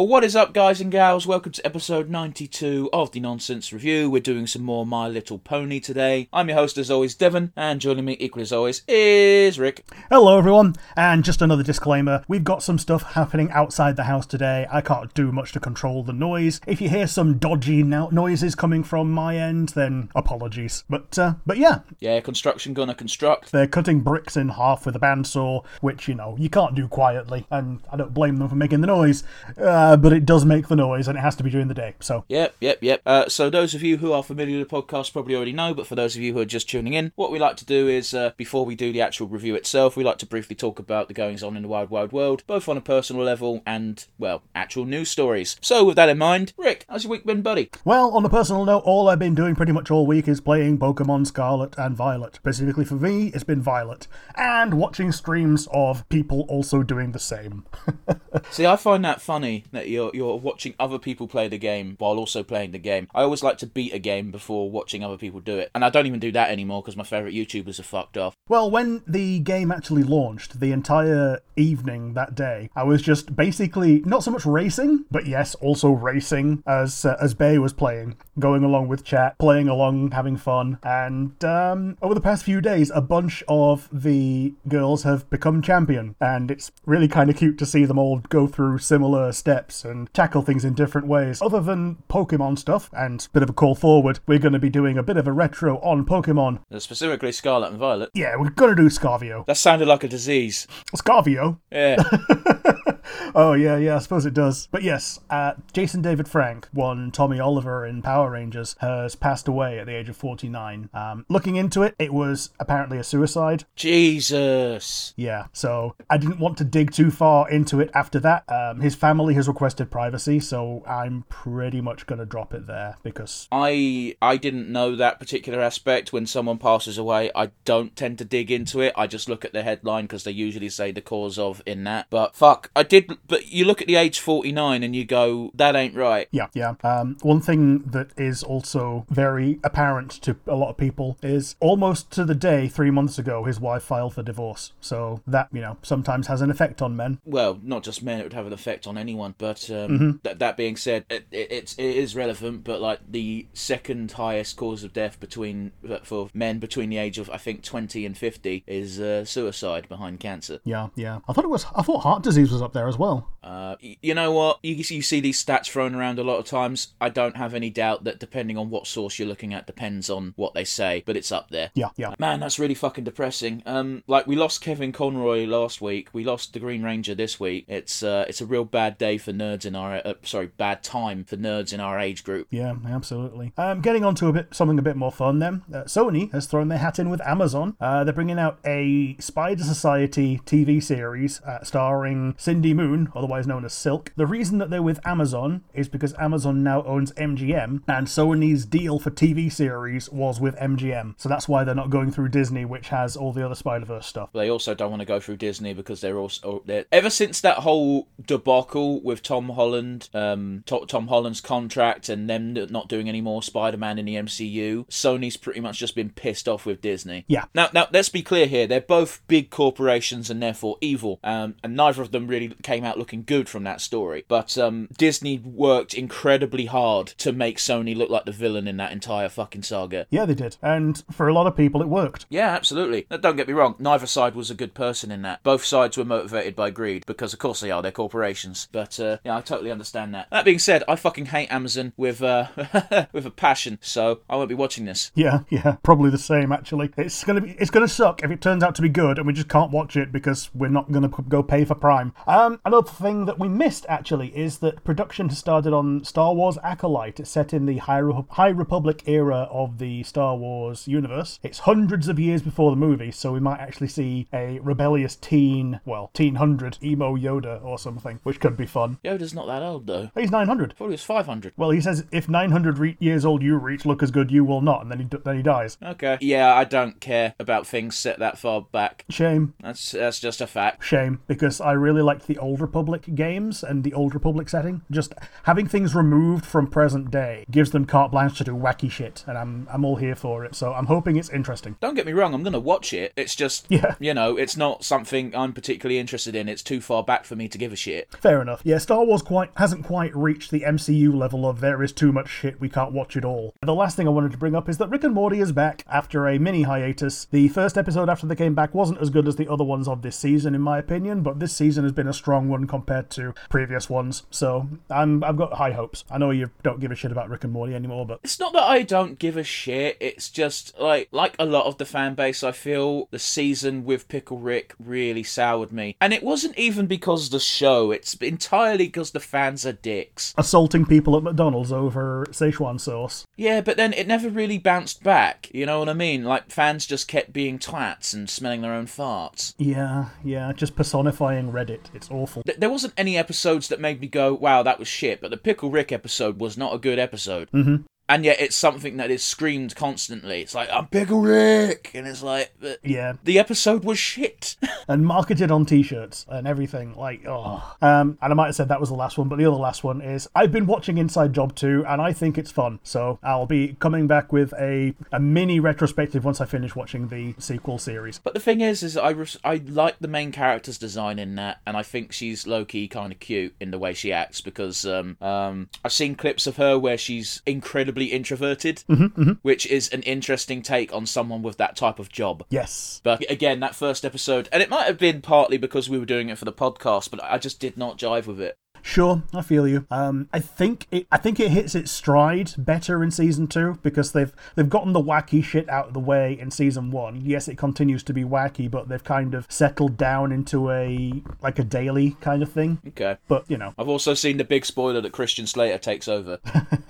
Oh, what is up, guys and gals? Welcome to episode 92 of the Nonsense Review. We're doing some more My Little Pony today. I'm your host, as always, Devon, and joining me, equally as always, is Rick. Hello, everyone, and just another disclaimer we've got some stuff happening outside the house today. I can't do much to control the noise. If you hear some dodgy no- noises coming from my end, then apologies. But, uh, but yeah, Yeah, construction gonna construct. they're cutting bricks in half with a bandsaw, which, you know, you can't do quietly, and I don't blame them for making the noise, uh, but it does make the noise, and it has to be during the day, so. Yep, yep, yep. Uh, so those of you who are familiar with the podcast probably already know, but for those of you who are just tuning in, what we like to do is, uh, before we do the actual review itself, we like to briefly talk about the goings on in the wild, wide world, both on a personal level and, well, actual news stories. So with that in mind, Rick, how's your week been, buddy? Well, on a personal note, all I've been doing pretty much all week is playing Pokemon Scarlet and Violet. Specifically for me, it's been Violet. And watching streams of people also doing the same. See, I find that funny that you're you're watching other people play the game while also playing the game. I always like to beat a game before watching other people do it, and I don't even do that anymore because my favorite YouTubers are fucked off. well, when the game actually launched, the entire evening that day, I was just basically not so much racing, but yes, also racing as uh, as Bay was playing, going along with chat, playing along, having fun. And um, over the past few days, a bunch of the girls have become champion, and it's really kind of cute to see them all go through similar steps and tackle things in different ways. Other than Pokemon stuff, and a bit of a call forward, we're going to be doing a bit of a retro on Pokemon. Uh, Specifically, Scarlet and Violet. Yeah, we're going to do Scarvio. That sounded like a disease. Scarvio? Yeah. Oh, yeah, yeah, I suppose it does. But yes, uh, Jason David Frank, one Tommy Oliver in Power Rangers, has passed away at the age of 49. Um, looking into it, it was apparently a suicide. Jesus. Yeah, so I didn't want to dig too far into it after that. Um, his family has requested privacy, so I'm pretty much going to drop it there because I I didn't know that particular aspect. When someone passes away, I don't tend to dig into it. I just look at the headline because they usually say the cause of in that. But fuck, I did. But you look at the age forty nine and you go, that ain't right. Yeah, yeah. Um, one thing that is also very apparent to a lot of people is almost to the day three months ago, his wife filed for divorce. So that, you know, sometimes has an effect on men. well, not just men, it would have an effect on anyone. But um, that, that being said, it, it, it's, it is relevant. But like the second highest cause of death between uh, for men between the age of I think twenty and fifty is uh, suicide behind cancer. Yeah, yeah. I thought it was, I thought heart disease was up there as well. Uh, you know what? You, you see these stats thrown around a lot of times. I don't have any doubt that depending on what source you're looking at depends on what they say, but it's up there. Yeah, yeah. Man, that's really fucking depressing. Um, like we lost Kevin Conroy last week. We lost the Green Ranger this week. It's uh, it's a real bad day for nerds in our uh, sorry, bad time for nerds in our age group. Yeah, absolutely. Um, getting on to a bit something a bit more fun then. Uh, Sony has thrown their hat in with Amazon. Uh, they're bringing out a Spider Society TV series uh, starring Cindy Moon, otherwise known as Silk. The reason that they're with Amazon is because Amazon now owns MGM, and Sony's deal for TV series was with MGM. So that's why they're not going through Disney, which has all the other Spider Verse stuff. They also don't want to go through Disney because they're also they're, ever since that whole debacle with Tom Holland, um, To- Tom Holland's contract and them not doing any more Spider-Man in the MCU. Sony's pretty much just been pissed off with Disney. Yeah. Now, now let's be clear here. They're both big corporations and therefore evil, um, and neither of them really came out looking good from that story. But um, Disney worked incredibly hard to make Sony look like the villain in that entire fucking saga. Yeah, they did. And for a lot of people, it worked. Yeah, absolutely. Now, Don't get me wrong. Neither side was a good person in that. Both sides were motivated by greed because, of course, they are. They're corporations. But uh, yeah, I totally understand that. That being said, I fucking hate Amazon with uh, with a passion. So I won't be watching this. Yeah, yeah, probably the same actually. It's gonna be, it's gonna suck if it turns out to be good and we just can't watch it because we're not gonna go pay for Prime. Um, another thing that we missed actually is that production has started on Star Wars Acolyte. It's set in the High, Re- High Republic era of the Star Wars universe. It's hundreds of years before the movie, so we might actually see a rebellious teen, well, teen hundred emo Yoda or something, which could be fun. Yoda's not that old though. He's nine hundred. Thought he was five hundred. Well, he says if 900 re- years old you reach, look as good you will not, and then he d- then he dies. Okay. Yeah, I don't care about things set that far back. Shame. That's that's just a fact. Shame, because I really liked the old Republic games and the Old Republic setting. Just having things removed from present day gives them carte blanche to do wacky shit, and I'm I'm all here for it. So I'm hoping it's interesting. Don't get me wrong, I'm going to watch it. It's just, Yeah. you know, it's not something I'm particularly interested in. It's too far back for me to give a shit. Fair enough. Yeah, Star Wars quite hasn't quite reached the MCU level of there is too much shit we can't watch it all. The last thing I wanted to bring up is that Rick and Morty is back after a mini hiatus. The first episode after they came back wasn't as good as the other ones of this season, in my opinion, but this season has been a strong one compared to previous ones. So I'm I've got high hopes. I know you don't give a shit about Rick and Morty anymore, but It's not that I don't give a shit. It's just like like a lot of the fan base. I feel the season with Pickle Rick really soured me, and it wasn't even because of the show. It's entirely because the fans are dicks. assaulting people at McDonald's over Szechuan sauce. Yeah, but then it never really bounced back. You know what I mean? Like fans just kept being twats and smelling their own farts. Yeah, yeah, just personifying Reddit. It's awful. Th- There wasn't any episodes that made me go, "Wow, that was shit." But the Pickle Rick episode was not a good episode. Mm-hmm. And yet, it's something that is screamed constantly. It's like, "I'm Pickle Rick," and it's like, Yeah, the episode was shit. and marketed on t-shirts and everything like oh. Um and i might have said that was the last one but the other last one is i've been watching inside job 2 and i think it's fun. So i'll be coming back with a a mini retrospective once i finish watching the sequel series. But the thing is, is I res- I like the main character's design in that, and I think she's low key kind of cute in the way she acts because um um I've seen clips of her where she's incredibly introverted, mm-hmm, mm-hmm. which is an interesting take on someone with that type of job. yes But again, that first episode, and it might have been partly because we were doing it for the podcast, but I just did not jive with it. Sure, I feel you. Um, I think it, I think it hits its stride better in season two because they've they've gotten the wacky shit out of the way in season one. Yes, it continues to be wacky, but they've kind of settled down into a like a daily kind of thing. Okay. But you know, I've also seen the big spoiler that Christian Slater takes over,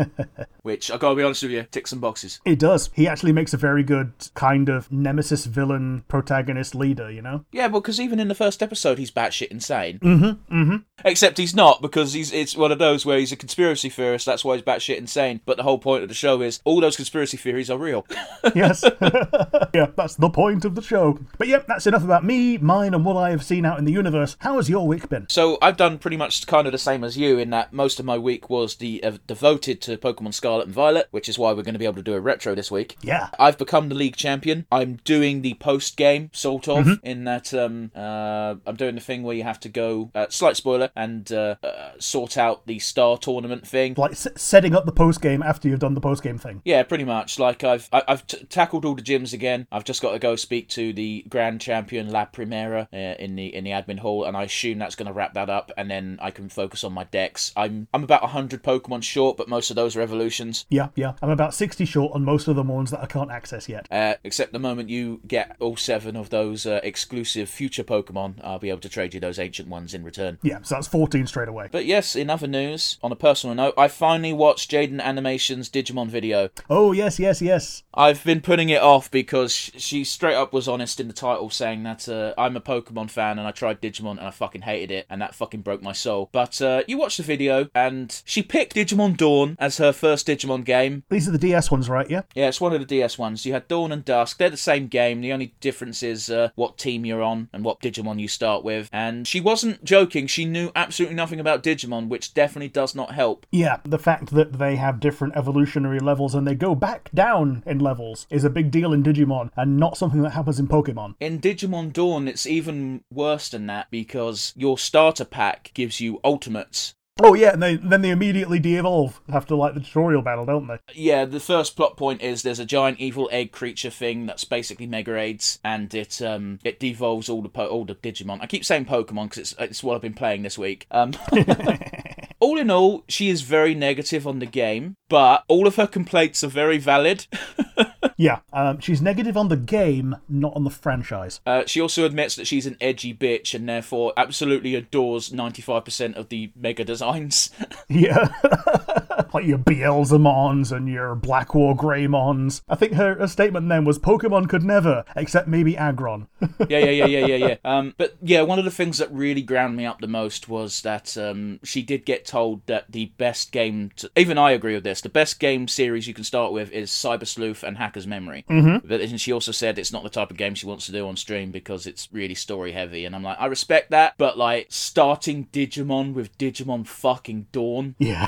which I gotta be honest with you, ticks some boxes. it does. He actually makes a very good kind of nemesis villain protagonist leader. You know. Yeah, well, because even in the first episode, he's batshit insane. Mm-hmm. Mm-hmm. Except he's not because he's it's one of those where he's a conspiracy theorist. That's why he's batshit insane. But the whole point of the show is all those conspiracy theories are real. Yes. yeah, that's the point of the show. But yep, that's enough about me, mine, and what I have seen out in the universe. How has your week been? So I've done pretty much kind of the same as you in that most of my week was the uh, devoted to Pokemon Scarlet and Violet, which is why we're going to be able to do a retro this week. Yeah. I've become the league champion. I'm doing the post game sort of in that um uh I'm doing the thing where you have to go uh, slight spoiler and uh, uh, sort out the star tournament thing. Like s- setting up the post game after you've done the post game thing. Yeah, pretty much. Like I've I- I've t- tackled all the gyms again. I've just got to go speak to the grand champion La Primera uh, in the in the admin hall, and I assume that's going to wrap that up, and then I can focus on my decks. I'm I'm about hundred Pokemon short, but most of those are evolutions. Yeah, yeah. I'm about 60 short on most of the ones that I can't access yet. Uh, except the moment you get all seven of those uh, exclusive future Pokemon, I'll be able to trade you those ancient ones in return. Yeah, so that's 14 straight away. But yes, in other news, on a personal note, I finally watched Jaiden Animation's Digimon video. Oh, yes, yes, yes. I've been putting it off because she straight up was honest in the title saying that uh, I'm a Pokemon fan and I tried Digimon and I fucking hated it and that fucking broke my soul. But uh, you watched the video and she picked Digimon Dawn as her first Digimon game. These are the DS ones, right? Yeah? Yeah, it's one of the DS ones. You had Dawn and Dusk. They're the same game. The only difference is uh, what team you're on and what Digimon you start with. And she wasn't joking. She knew absolutely nothing about Digimon, which definitely does not help. Yeah, the fact that they have different evolutionary levels and they go back down in levels is a big deal in Digimon and not something that happens in Pokemon. In Digimon Dawn, it's even worse than that because your starter pack gives you ultimates. Oh, yeah, and they, then they immediately de evolve after, like, the tutorial battle, don't they? Yeah, the first plot point is there's a giant evil egg creature thing that's basically Mega Aids, and it um it devolves all the po- all the Digimon. I keep saying Pokemon because it's it's what I've been playing this week. Um, all in all, she is very negative on the game, but all of her complaints are very valid. Yeah, um, she's negative on the game, not on the franchise. Uh, she also admits that she's an edgy bitch and therefore absolutely adores 95% of the Mega designs. Yeah. like your Beelzemons and your Black War Greymons. I think her, her statement then was Pokemon could never, except maybe Aggron. yeah, yeah, yeah, yeah, yeah, yeah. Um, but yeah, one of the things that really ground me up the most was that um, she did get told that the best game, to, even I agree with this, the best game series you can start with is Cyber Sleuth and Hacker's Memory. Mm-hmm. But and she also said it's not the type of game she wants to do on stream because it's really story heavy. And I'm like, I respect that, but like starting Digimon with Digimon fucking Dawn. Yeah.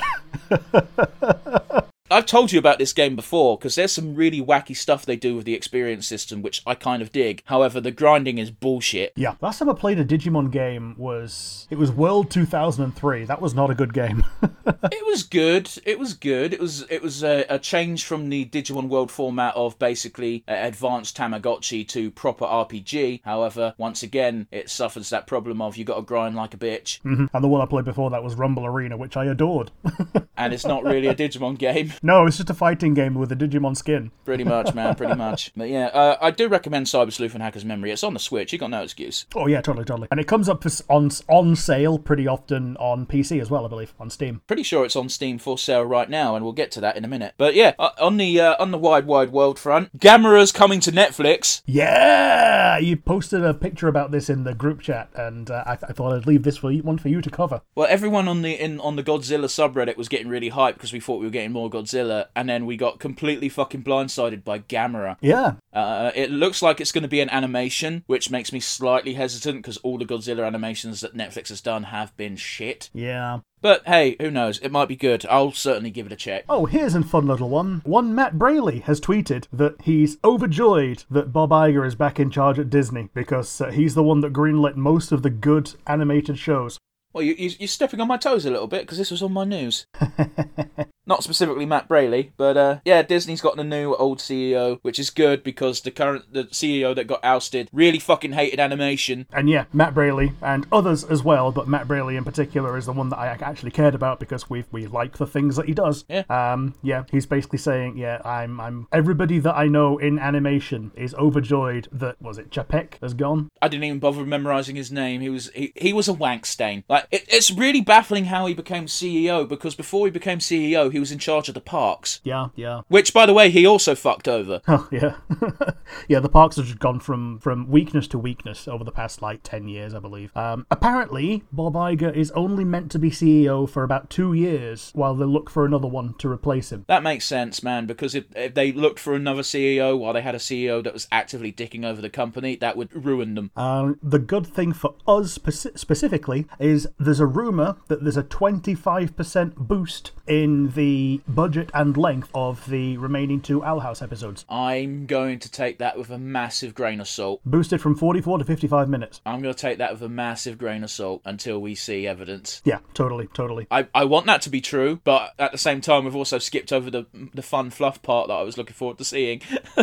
I've told you about this game before because there's some really wacky stuff they do with the experience system, which I kind of dig. However, the grinding is bullshit. Yeah. Last time I played a Digimon game was it was World 2003. That was not a good game. it was good. It was good. It was it was a, a change from the Digimon World format of basically uh, advanced Tamagotchi to proper RPG. However, once again, it suffers that problem of you got to grind like a bitch, Mhm. And the one I played before that was Rumble Arena, which I adored. and it's not really a Digimon game. no, it's just a fighting game with a Digimon skin. Pretty much, man. Pretty much. But yeah, uh, I do recommend Cyber Sleuth and Hacker's Memory. It's on the Switch. You got no excuse. Oh yeah, totally, totally. And it comes up on on sale pretty often on PC as well, I believe, on Steam. Pretty sure it's on Steam for sale right now, and we'll get to that in a minute. But yeah, uh, on the uh, on the wide wide world front, Gamera's coming to Netflix. Yeah, you posted a picture about this in the group chat, and uh, I, I thought I'd leave this for you, one for you to cover. Well, everyone on the in on the Godzilla subreddit was getting really hyped because we thought we were getting more Godzilla, and then we got completely fucking blindsided by Gamera. Yeah, Uh, it looks like it's going to be an animation, which makes me slightly hesitant because all the Godzilla animations that Netflix has done have been shit. yeah. But hey, who knows? It might be good. I'll certainly give it a check. Oh, here's a fun little one. One Matt Braly has tweeted that he's overjoyed that Bob Iger is back in charge at Disney because uh, he's the one that greenlit most of the good animated shows. Well, you, you, you're stepping on my toes a little bit because this was on my news. Not specifically Matt Braly, but uh, yeah, Disney's got a new old CEO, which is good because the current the CEO that got ousted really fucking hated animation. And yeah, Matt Braly and others as well, but Matt Braly in particular is the one that I actually cared about because we we like the things that he does. Yeah. Um. Yeah. He's basically saying, yeah, I'm I'm everybody that I know in animation is overjoyed that was it Chapek has gone. I didn't even bother memorizing his name. He was he, he was a wank stain. Like it, it's really baffling how he became CEO because before he became CEO, he was in charge of the parks, Yeah. Yeah. which by the way he also fucked over. Oh yeah, yeah. The parks have just gone from from weakness to weakness over the past like ten years, I believe. Um, apparently, Bob Iger is only meant to be CEO for about two years, while they look for another one to replace him. That makes sense, man, because if, if they looked for another CEO while they had a CEO that was actively dicking over the company, that would ruin them. Um, the good thing for us speci- specifically is there's a rumor that there's a 25% boost in the budget and length of the remaining two Owl House episodes, I'm going to take that with a massive grain of salt. boosted from 44 to 55 minutes. I'm going to take that with a massive grain of salt until we see evidence. Yeah, totally, totally. I, I want that to be true, but at the same time, we've also skipped over the the fun fluff part that I was looking forward to seeing.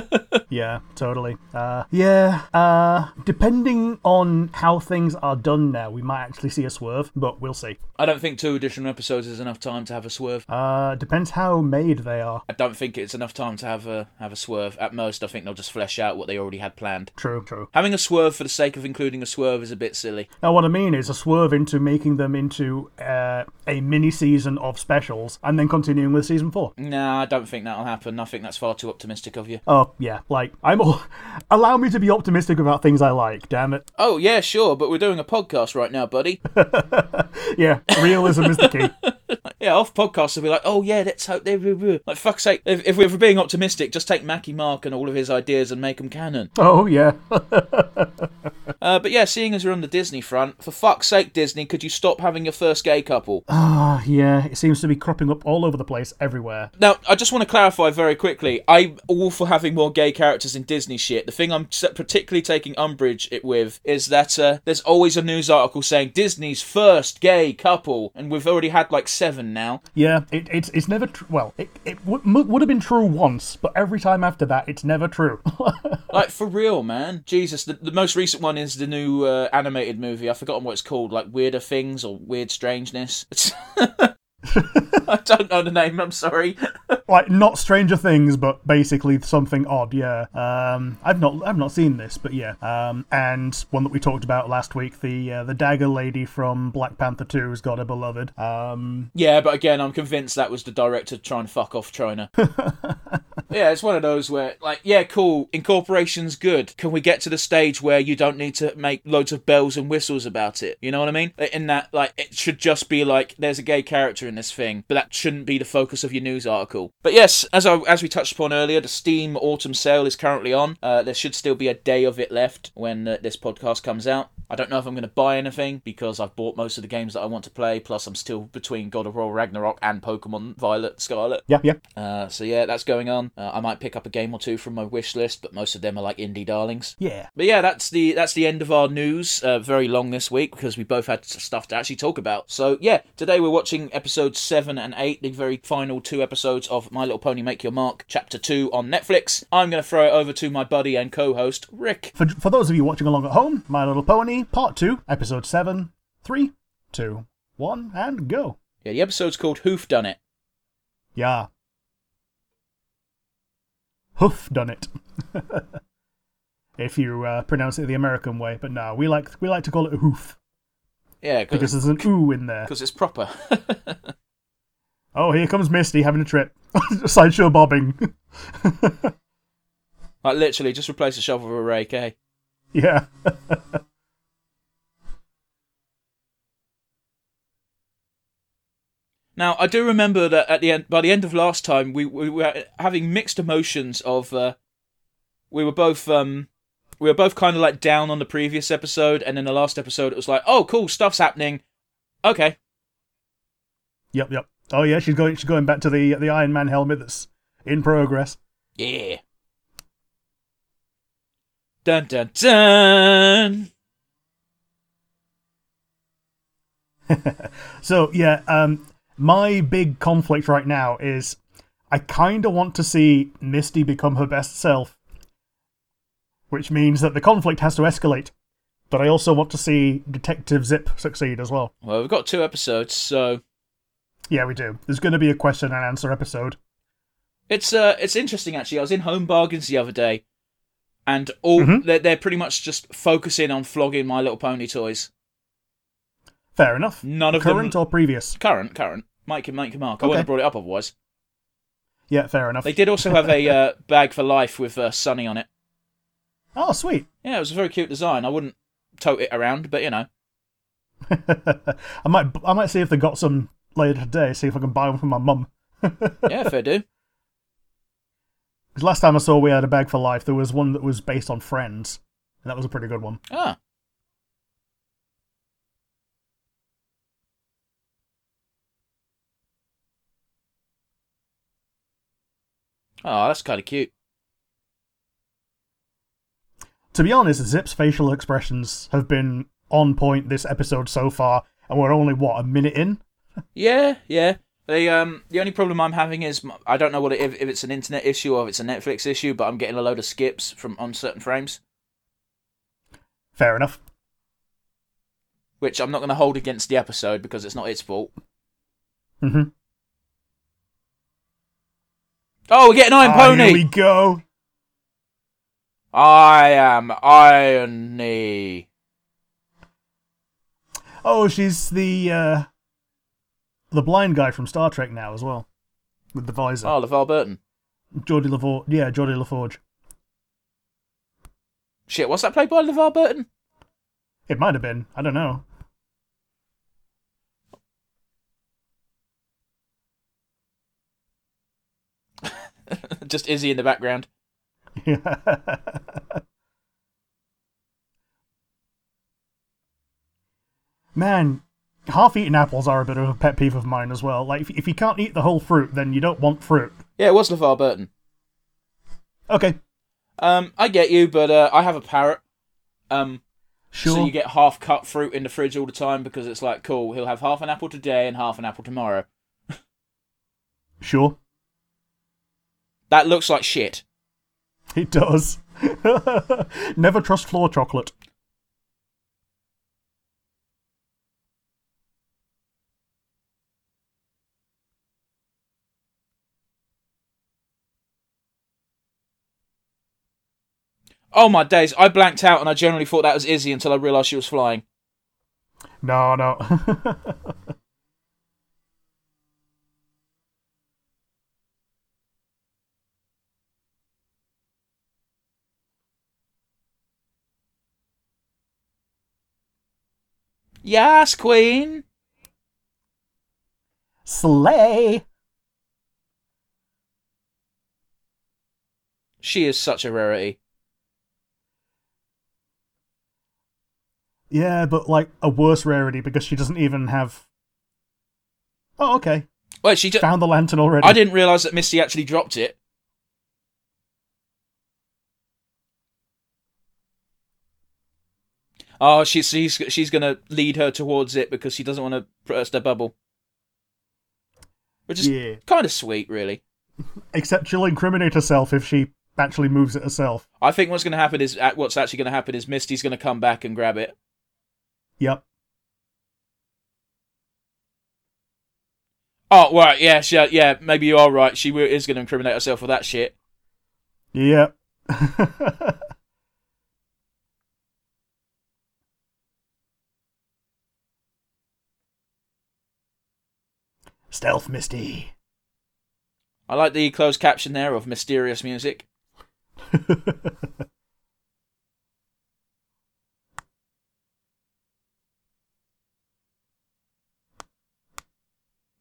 Yeah, totally. Uh, yeah, uh, depending on how things are done now, we might actually see a swerve, but we'll see. I don't think two additional episodes is enough time to have a swerve. Uh, depends how made they are. I don't think it's enough time to have a have a swerve. At most, I think they'll just flesh out what they already had planned. True, true. Having a swerve for the sake of including a swerve is a bit silly. Now, what I mean is a swerve into making them into uh, a mini season of specials and then continuing with season four. Nah, I don't think that'll happen. I think that's far too optimistic of you. Oh, yeah, like, I'm all. Allow me to be optimistic about things I like, damn it. Oh yeah, sure, but we're doing a podcast right now, buddy. Yeah, realism is the key. yeah, off podcasts will be like, oh yeah, let's hope they like fuck's sake. If, if we're being optimistic, just take Mackie Mark and all of his ideas and make them canon. Oh, yeah. Uh, but yeah, seeing as we're on the Disney front, for fuck's sake, Disney, could you stop having your first gay couple? Ah, yeah, it seems to be cropping up all over the place, everywhere. Now, I just want to clarify very quickly. I'm all for having more gay characters in Disney shit. The thing I'm particularly taking umbrage it with is that uh, there's always a news article saying Disney's first gay couple, and we've already had like seven now. Yeah, it, it's it's never tr- well. It it w- would have been true once, but every time after that, it's never true. Like for real, man. Jesus, the, the most recent one is the new uh, animated movie. I've forgotten what it's called, like Weirder Things or Weird Strangeness. I don't know the name. I'm sorry. like not Stranger Things, but basically something odd. Yeah. Um, I've not I've not seen this, but yeah. Um, and one that we talked about last week, the uh, the dagger lady from Black Panther Two has got a beloved. Um, Yeah, but again, I'm convinced that was the director trying to fuck off China. yeah, it's one of those where, like, yeah, cool, incorporation's good. Can we get to the stage where you don't need to make loads of bells and whistles about it? You know what I mean? In that, like, it should just be like, there's a gay character in this thing, but that shouldn't be the focus of your news article. But yes, as I, as we touched upon earlier, the Steam Autumn Sale is currently on. Uh, there should still be a day of it left when uh, this podcast comes out. I don't know if I'm going to buy anything because I've bought most of the games that I want to play. Plus, I'm still between God of War Ragnarok and Pokemon Violet Scarlet. yeah, yeah. Uh, so yeah, that's going on. Uh, I might pick up a game or two from my wish list, but most of them are like indie darlings. Yeah. But yeah, that's the that's the end of our news. Uh, very long this week because we both had stuff to actually talk about. So yeah, today we're watching episodes seven and eight, the very final two episodes of My Little Pony Make Your Mark, chapter two on Netflix. I'm going to throw it over to my buddy and co-host Rick. For, for those of you watching along at home, My Little Pony, Part 2, Episode 7, 3, 2, 1, and go. Yeah, the episode's called Who've Done It. Yeah. Hoof done it. if you uh, pronounce it the American way, but no, we like we like to call it a hoof Yeah, because there's an ooh in there. because it's proper. Oh, here comes Misty having a trip. Sideshow bobbing. like literally, just replace a shovel with a rake, eh? yeah. Now, I do remember that at the end, by the end of last time, we, we were having mixed emotions of, uh, we were both, um, we were both kind of like down on the previous episode, and in the last episode, it was like, oh, cool, stuff's happening. Okay, Yep, yep. Oh yeah, she's going she's going back to the the Iron Man helmet that's in progress. yeah. Dun dun dun. So yeah, um, my big conflict right now is I kind of want to see Misty become her best self, which means that the conflict has to escalate. But I also want to see Detective Zip succeed as well. Well, we've got two episodes, so Yeah, we do. There's going to be a question and answer episode. It's uh, it's interesting actually. I was in Home Bargains the other day, and all Mhm. they're, they're pretty much just focusing on flogging My Little Pony toys. Fair enough. None of Current them or previous? current, current. Mike and Mike and Mark. I wouldn't have brought it up otherwise. Yeah, fair enough. They did also have a uh, bag for life with uh, Sunny on it. Oh, sweet. Yeah, it was a very cute design. I wouldn't tote it around, but you know. I might I might see if they got some later today. See if I can buy one for my mum. Yeah, fair do. Because last time I saw we had a bag for life, there was one that was based on Friends, and that was a pretty good one. Ah. Oh, that's kind of cute. To be honest, Zip's facial expressions have been on point this episode so far, and we're only what a minute in. Yeah, yeah. The um the only problem I'm having is I don't know what it, if, if it's an internet issue or if it's a Netflix issue, but I'm getting a load of skips from on certain frames, Fair enough. which I'm not going to hold against the episode because it's not its fault. hmm Oh, we're getting Iron Pony. Here we go. I am Irony. Oh, she's the uh, the blind guy from Star Trek now as well, with the visor. Oh, LeVar Burton. Geordi La Forge. Yeah, Geordi La Forge. Shit, what's that played by LeVar Burton? It might have been. I don't know. Just Izzy in the background. Man, half-eaten apples are a bit of a pet peeve of mine as well. Like, if, if you can't eat the whole fruit, then you don't want fruit. Yeah, it was LeVar Burton. Okay, Um, I get you, but uh, I have a parrot. Um, sure. so you get half cut fruit in the fridge all the time because it's like cool. He'll have half an apple today and half an apple tomorrow. Sure. That looks like shit. It does. Never trust floor chocolate. Oh my days, I blanked out and I generally thought that was Izzy until I realised she was flying. No, no. Yes, Queen. Slay. She is such a rarity. Yeah, but like a worse rarity because she doesn't even have. Oh, okay. Wait, she. Ju- Found the lantern already. I didn't realise that Misty actually dropped it. Oh, she's she's she's gonna lead her towards it because she doesn't want to burst her bubble, which is Yeah. kind of sweet, really. Except she'll incriminate herself if she actually moves it herself. I think what's going to happen is uh, what's actually going to happen is Misty's going to come back and grab it. Yep. Oh, right, yeah, she, yeah, maybe you are right. She is going to incriminate herself with that shit. Yep. Stealth Misty. I like the closed caption there of mysterious music.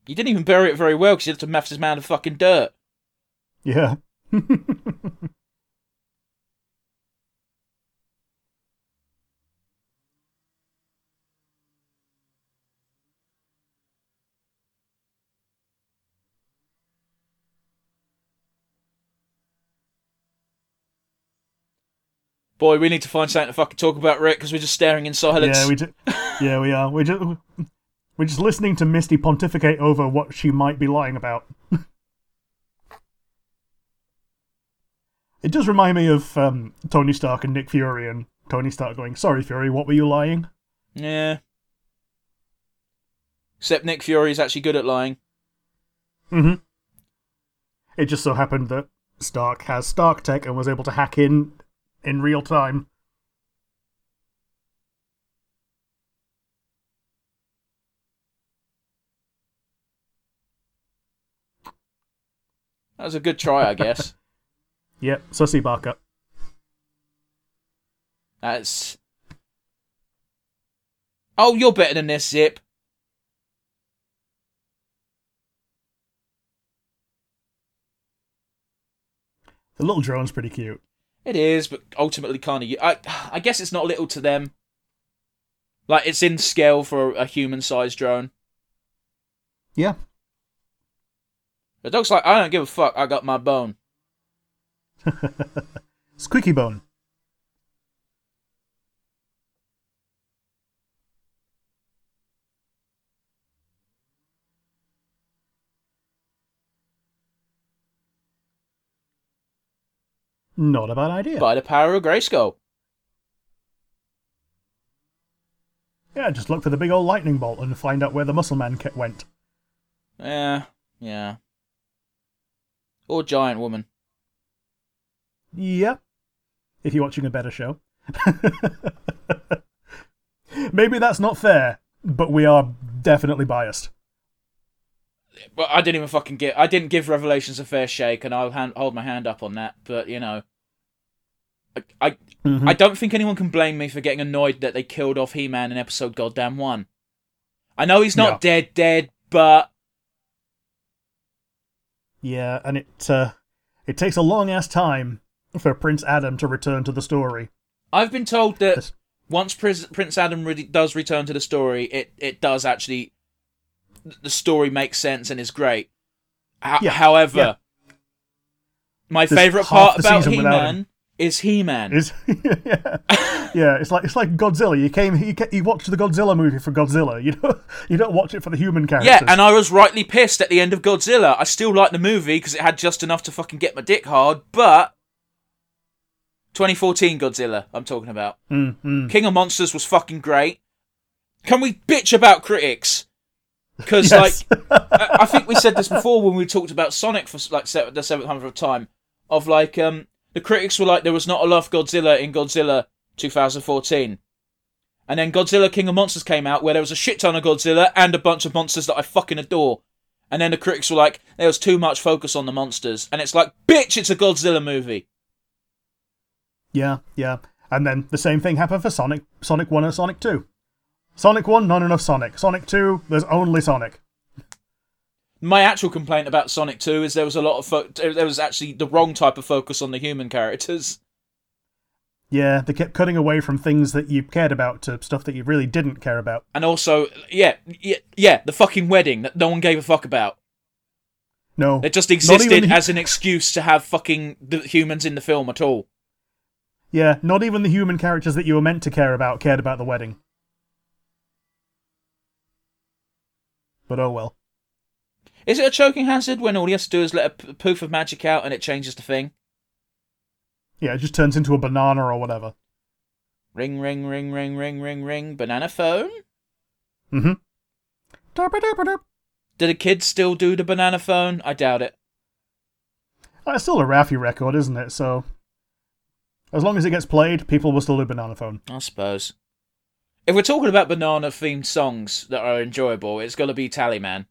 You didn't even bury it very well because you had to math this man of fucking dirt. yeah. Boy, we need to find something to fucking talk about, Rick, because we're just staring in silence. Yeah, we do. Yeah, we are. We just we're just listening to Misty pontificate over what she might be lying about. it does remind me of um, Tony Stark and Nick Fury, and Tony Stark going, "Sorry, Fury, what were you lying?" Yeah. Except Nick Fury is actually good at lying. Mm-hmm. It just so happened that Stark has Stark tech and was able to hack in in real time. That was a good try, I guess. Yep, Sussy Barker. That's. Oh, you're better than this, Zip. The little drone's pretty cute. It is, but ultimately kind of. I, I guess it's not little to them. Like it's in scale for a human-sized drone. Yeah. The dog's like, I don't give a fuck. I got my bone. Squeaky Bone. Not a bad idea. By the power of Grayskull. yeah, just look for the big old lightning bolt and find out where the muscle man ca- went. Yeah, yeah. Or giant woman. Yep. If you're watching a better show. Maybe that's not fair, but we are definitely biased. Well, I didn't even fucking get. I didn't give Revelations a fair shake, and I'll hand, hold my hand up on that. But you know, I, I, Mhm. I don't think anyone can blame me for getting annoyed that they killed off He-Man in episode goddamn one. I know he's not dead, dead, but Yeah, and it uh, it takes a long ass time for Prince Adam to return to the story. I've been told that This- once Prince, Prince Adam really does return to the story, it it does actually the story makes sense and is great. Ho- Yeah, however, yeah. my There's favorite part about He-Man is He-Man. Is yeah. yeah, it's like it's like Godzilla. You came you, you watched the Godzilla movie for Godzilla. You don't you don't watch it for the human characters. Yeah, and I was rightly pissed at the end of Godzilla. I still like the movie because it had just enough to fucking get my dick hard, but 2014 Godzilla, I'm talking about. Mm, mm. King of Monsters was fucking great. Can we bitch about critics? Because Yes. like, I think we said this before when we talked about Sonic for like the seventh hundredth time. Of like, um, the critics were like, there was not enough Godzilla in Godzilla 2014. And then Godzilla King of Monsters came out where there was a shit ton of Godzilla and a bunch of monsters that I fucking adore. And then the critics were like, there was too much focus on the monsters. And it's like, bitch, it's a Godzilla movie. Yeah, yeah. And then the same thing happened for Sonic, Sonic 1 and Sonic 2. Sonic 1, not enough Sonic. Sonic 2, there's only Sonic. My actual complaint about Sonic 2 is there was a lot of fo- there was actually the wrong type of focus on the human characters. Yeah, they kept cutting away from things that you cared about to stuff that you really didn't care about. And also, yeah, yeah, yeah, the fucking wedding that no one gave a fuck about. No. It just existed even as an excuse to have fucking the humans in the film at all. Yeah, not even the human characters that you were meant to care about cared about the wedding. But oh well. Is it a choking hazard when all he has to do is let a poof of magic out and it changes the thing? Yeah, it just turns into a banana or whatever. Ring, ring, ring, ring, ring, ring, ring. Banana phone? Mm-hmm. Derp-a-derp-a-derp. Do the kids still do the banana phone? I doubt it. Uh, It's still a Raffi record, isn't it? So, as long as it gets played, people will still do Banana Phone. I suppose. If we're talking about banana themed songs that are enjoyable, it's got to be Tallyman.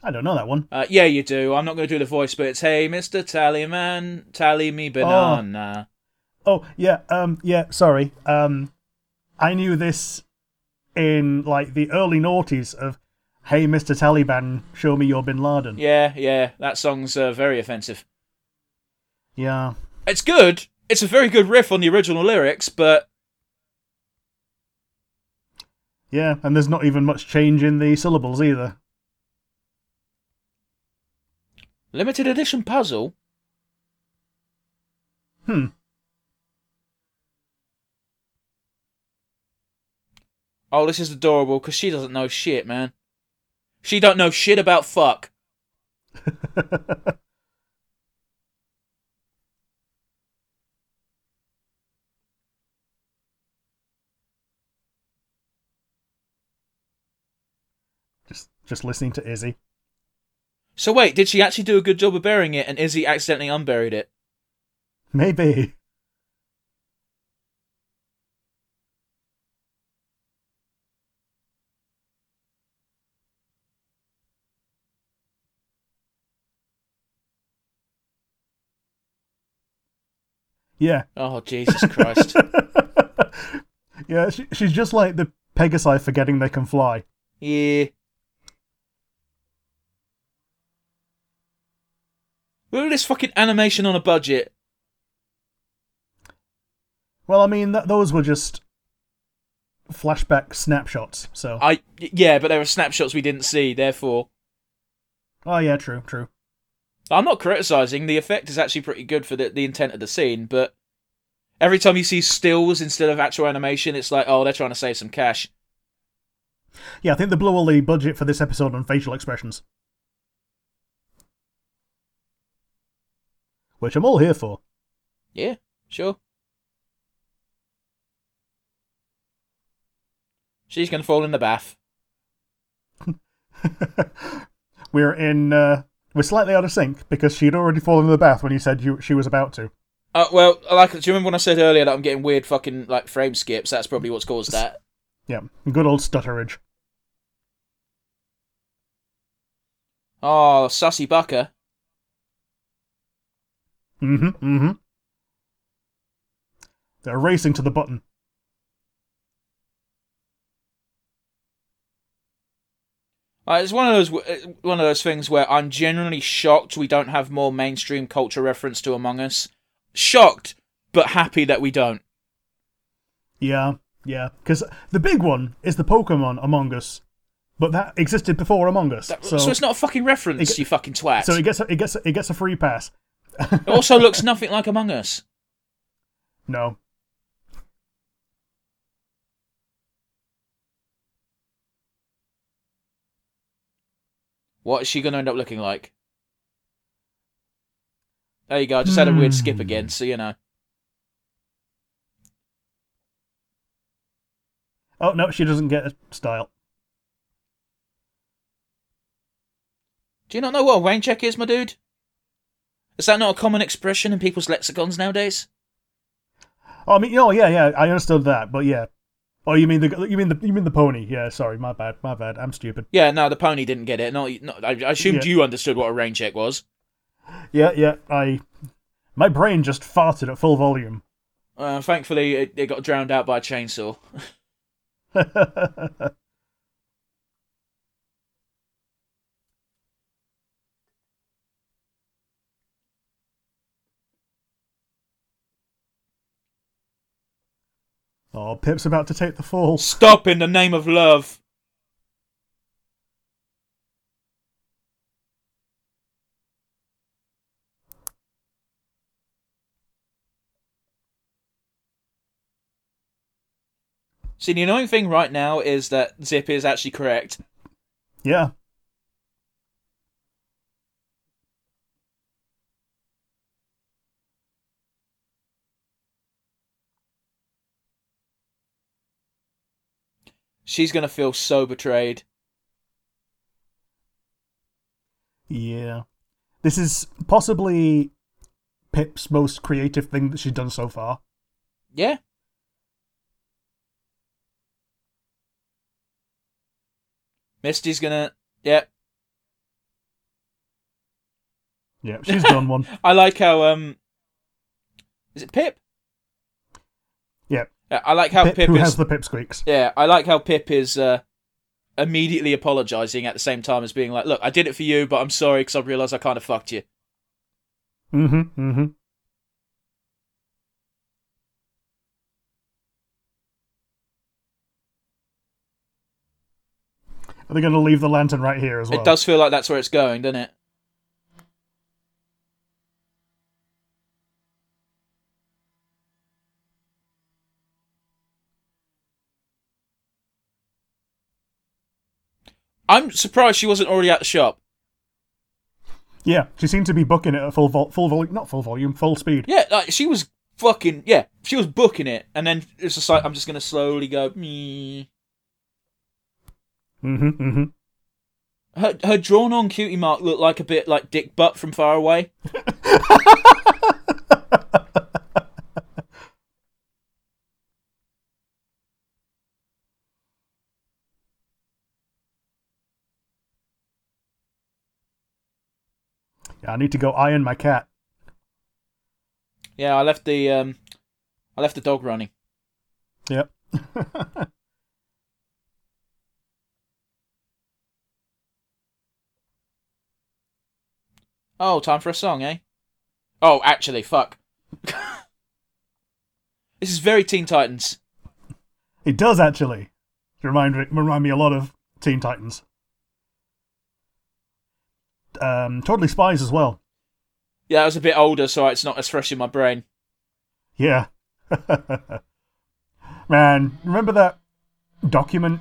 I don't know that one. Uh, yeah, you do. I'm not going to do the voice, but it's Hey, Mr. Tallyman, tally me banana. Oh yeah, um, yeah. Sorry, um, I knew this in like the early noughties of "Hey, Mr. Taliban, show me your Bin Laden." Yeah, yeah, that song's uh, very offensive. Yeah. It's good. It's a very good riff on the original lyrics, but Yeah, and there's not even much change in the syllables either. limited edition puzzle. Hmm. Oh, this is adorable because she doesn't know shit, man. She don't know shit about fuck. just, listening to Izzy. So wait, did she actually do a good job of burying it, and Izzy accidentally unburied it? Maybe. Yeah. Oh Jesus Christ! yeah, she, she's just like the Pegasi forgetting they can fly. yeah. Look at this fucking animation on a budget. Well, I mean, th- those were just flashback snapshots. So, I yeah, but there are snapshots we didn't see. Therefore, oh yeah, true, true. I'm not criticizing. The effect is actually pretty good for the, the intent of the scene, but every time you see stills instead of actual animation, it's like, oh, they're trying to save some cash. Yeah, I think they blew all the budget for this episode on facial expressions, which I'm all here for. Yeah, sure. She's gonna fall in the bath. we're in. Uh, we're slightly out of sync because she'd already fallen in the bath when you said you, she was about to. Uh, well, like, do you remember when I said earlier that I'm getting weird fucking like frame skips? That's probably what's caused that. Yeah, good old stutterage. Oh, sussy bucker. Mm-hmm. Mm-hmm. They're racing to the button. Uh, it's one of those uh, one of those things where I'm genuinely shocked we don't have more mainstream culture reference to Among Us. Shocked, but happy that we don't. Yeah, yeah. Because the big one is the Pokemon Among Us, but that existed before Among Us. That- so, so, it's not a fucking reference, it- you fucking twat. so it gets a, it gets a, it gets a free pass. It also looks nothing like Among Us. No. What is she going to end up looking like? There you go. I just had a weird skip Hmm. again, so you know. Oh no, she doesn't get a style. Do you not know what a rain check is, my dude? Is that not a common expression in people's lexicons nowadays? Oh, I mean, oh yeah, yeah, I understood that, but yeah. Oh, you mean the you mean the you mean the pony? Yeah, sorry, my bad, my bad. I'm stupid. Yeah, no, the pony didn't get it. Not, not I, I assumed Yeah. you understood what a rain check was. Yeah, yeah. I my brain just farted at full volume. Uh, thankfully, it, it got drowned out by a chainsaw. oh, Pip's about to take the fall. Stop in the name of love. See, the annoying thing right now is that Zip is actually correct. Yeah. She's gonna feel so betrayed. Yeah. This is possibly Pip's most creative thing that she's done so far. Yeah. Misty's gonna. Yeah. Yeah, she's done one. I like how um. Is it Pip? Yeah. Yeah, I like how Pip, Pip, who is. has the pipsqueaks. Yeah, I like how Pip is uh, immediately apologising at the same time as being like, "Look, I did it for you, but I'm sorry because I realised I kind of fucked you." Mm-hmm. Mm-hmm. Are they going to leave the lantern right here as well? It does feel like that's where it's going, doesn't it? I'm surprised she wasn't already at the shop. Yeah, she seemed to be booking it at full vol- full volume, not full volume, full speed. Yeah, like she was fucking yeah, she was booking it, and then it's just like I'm just gonna slowly go. Me. Mm-hmm. Mm-hmm. Her her drawn on cutie mark looked like a bit like Dick Butt from far away. I need to go iron my cat. Yeah, I left the um, I left the dog running. Yep. Oh, time for a song, eh? Oh, actually, fuck. this is very Teen Titans. it does actually remind remind me a lot of Teen Titans. Um, totally Spies as well. Yeah, I was a bit older, so it's not as fresh in my brain. Yeah. Man, remember that document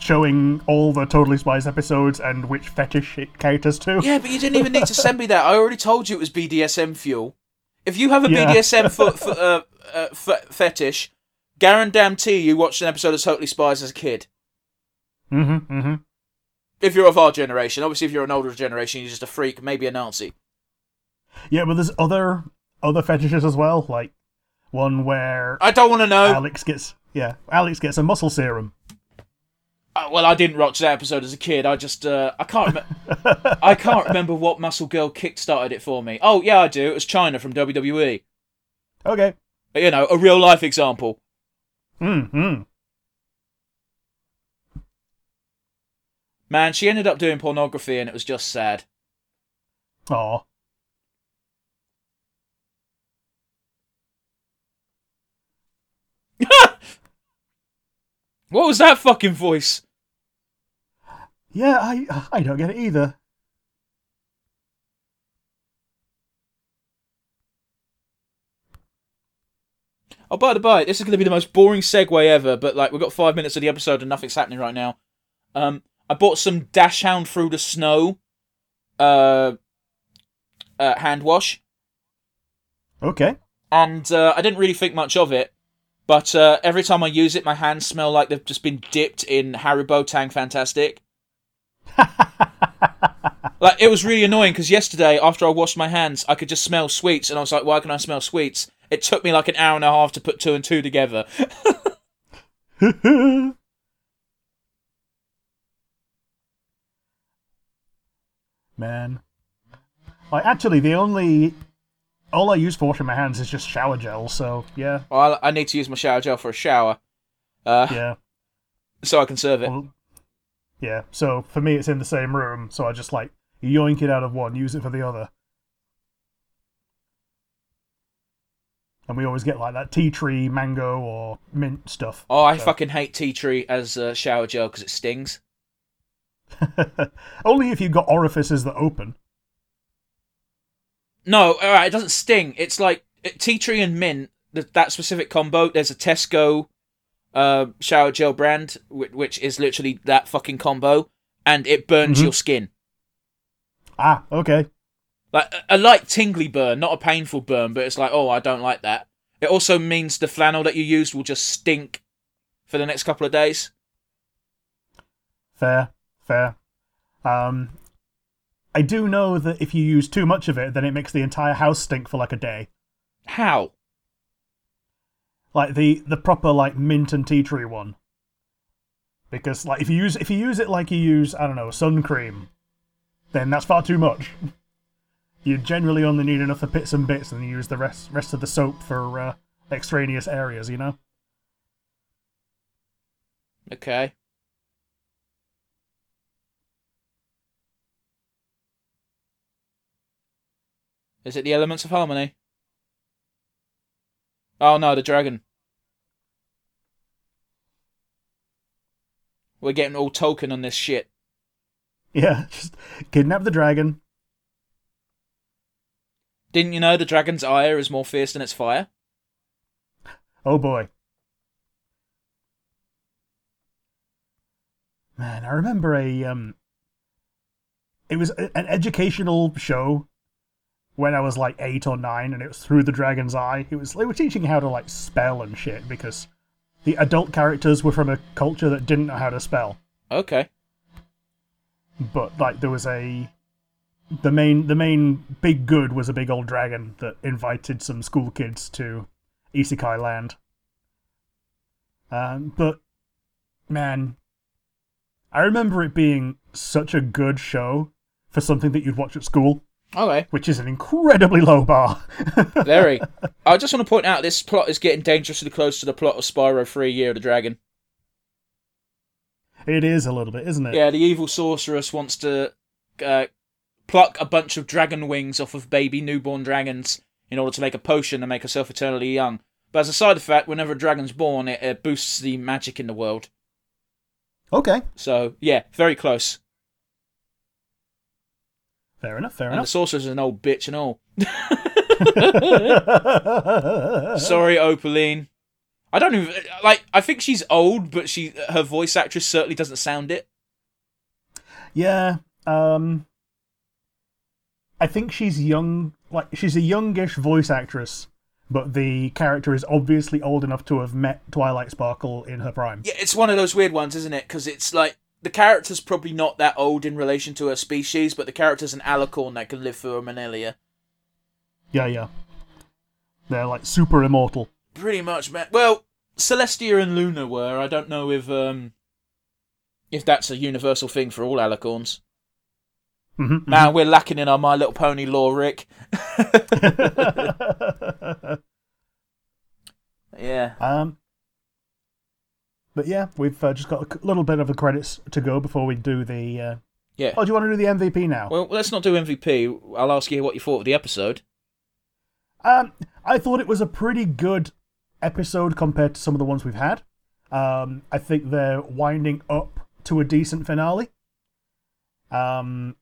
showing all the Totally Spies episodes and which fetish it caters to? Yeah, but you didn't even need to send me that. I already told you it was BDSM fuel. If you have a Yeah. BDSM fo- fo- uh, uh, f- fetish, guarantee you watched an episode of Totally Spies as a kid. Mm-hmm, mm-hmm. If you're of our generation, obviously, if you're an older generation, you're just a freak, maybe a Nazi. Yeah, but there's other other fetishes as well, like one where I don't want to know. Alex gets yeah, Alex gets a muscle serum. Uh, well, I didn't watch that episode as a kid. I just uh, I can't rem- I can't remember what Muscle Girl kickstarted it for me. Oh yeah, I do. It was Chyna from WWE. Okay. You know, a real life example. Mm-hmm. Man, she ended up doing pornography, and it was just sad. Aw. What was that fucking voice? Yeah, I I don't get it either. Oh, by the by, this is going to be the most boring segue ever. But like, we've got five minutes of the episode, and nothing's happening right now. Um, I bought some Dash Hound through the snow. Uh, uh, hand wash. Okay. and uh, I didn't really think much of it. But uh, every time I use it, my hands smell like they've just been dipped in Haribo Tangfastics. like it was really annoying because yesterday after I washed my hands, I could just smell sweets, and I was like, "Why can I smell sweets?" It took me like an hour and a half to put two and two together. Man. Like, actually, the only. All I use for washing my hands is just shower gel, so yeah. Well, I need to use my shower gel for a shower, uh, Yeah. so I can serve it. Well, yeah, so for me, it's in the same room, so I just like yoink it out of one, use it for the other. And we always get like that tea tree, mango, or mint stuff. Oh, I so- fucking hate tea tree as uh, shower gel because it stings. Only if you've got orifices that open. No, all right, it doesn't sting. It's like tea tree and mint. th- That specific combo. There's a Tesco uh, shower gel brand, whi- which is literally that fucking combo, and it burns Mhm. your skin. Ah, okay. Like a- a light tingly burn, not a painful burn, but it's like, oh, I don't like that. It also means the flannel that you used will just stink for the next couple of days. Fair, fair. Um, I do know that if you use too much of it, then it makes the entire house stink for like a day. How? Like the the proper like mint and tea tree one. Because like if you use if you use it like you use I don't know sun cream, then that's far too much. You generally only need enough for bits and bits, and you use the rest rest of the soap for uh, extraneous areas. You know. Okay. Is it the elements of harmony? Oh no, the dragon. We're getting all Tolkien on this shit. Yeah, just kidnap the dragon. Didn't you know the dragon's ire is more fierce than its fire? Oh boy. Man, I remember a um it was an educational show when I was like 8 or 9 and it was through the dragon's eye. It was they were teaching how to like spell and shit because the adult characters were from a culture that didn't know how to spell. Okay. But like there was a the main the main big good was a big old dragon that invited some school kids to Isekai Land. Um, but man, I remember it being such a good show for something that you'd watch at school, Okay. which is an incredibly low bar. Very. I just want to point out this plot is getting dangerously close to the plot of Spyro 3 Year of the Dragon. it is a little bit, isn't it? Yeah, the evil sorceress wants to uh, pluck a bunch of dragon wings off of baby newborn dragons in order to make a potion and make herself eternally young. But as a side effect, whenever a dragon's born, it uh, boosts the magic in the world. Okay, So, yeah, very close. Fair enough. Fair And the enough. sorceress is an old bitch and all. Sorry, Opaline. I don't even like. I think she's old, but she her voice actress certainly doesn't sound it. Yeah. Um I think she's young like she's a youngish voice actress, but the character is obviously old enough to have met Twilight Sparkle in her prime. Yeah, it's one of those weird ones, isn't it? Because it's like the character's probably not that old in relation to her species, but the character's an alicorn that can live for a millennia. Yeah, yeah. They're like super immortal. Pretty much, man. Well, Celestia and Luna were. I don't know if um if that's a universal thing for all alicorns. Mhm, Man, we're lacking in our My Little Pony lore, Rick. Yeah. um but yeah, we've uh, just got a little bit of the credits to go before we do the. Uh... Yeah. Oh, do you want to do the MVP now? Well, let's not do MVP. I'll ask you what you thought of the episode. Um, I thought it was a pretty good episode compared to some of the ones we've had. Um, I think they're winding up to a decent finale. Um,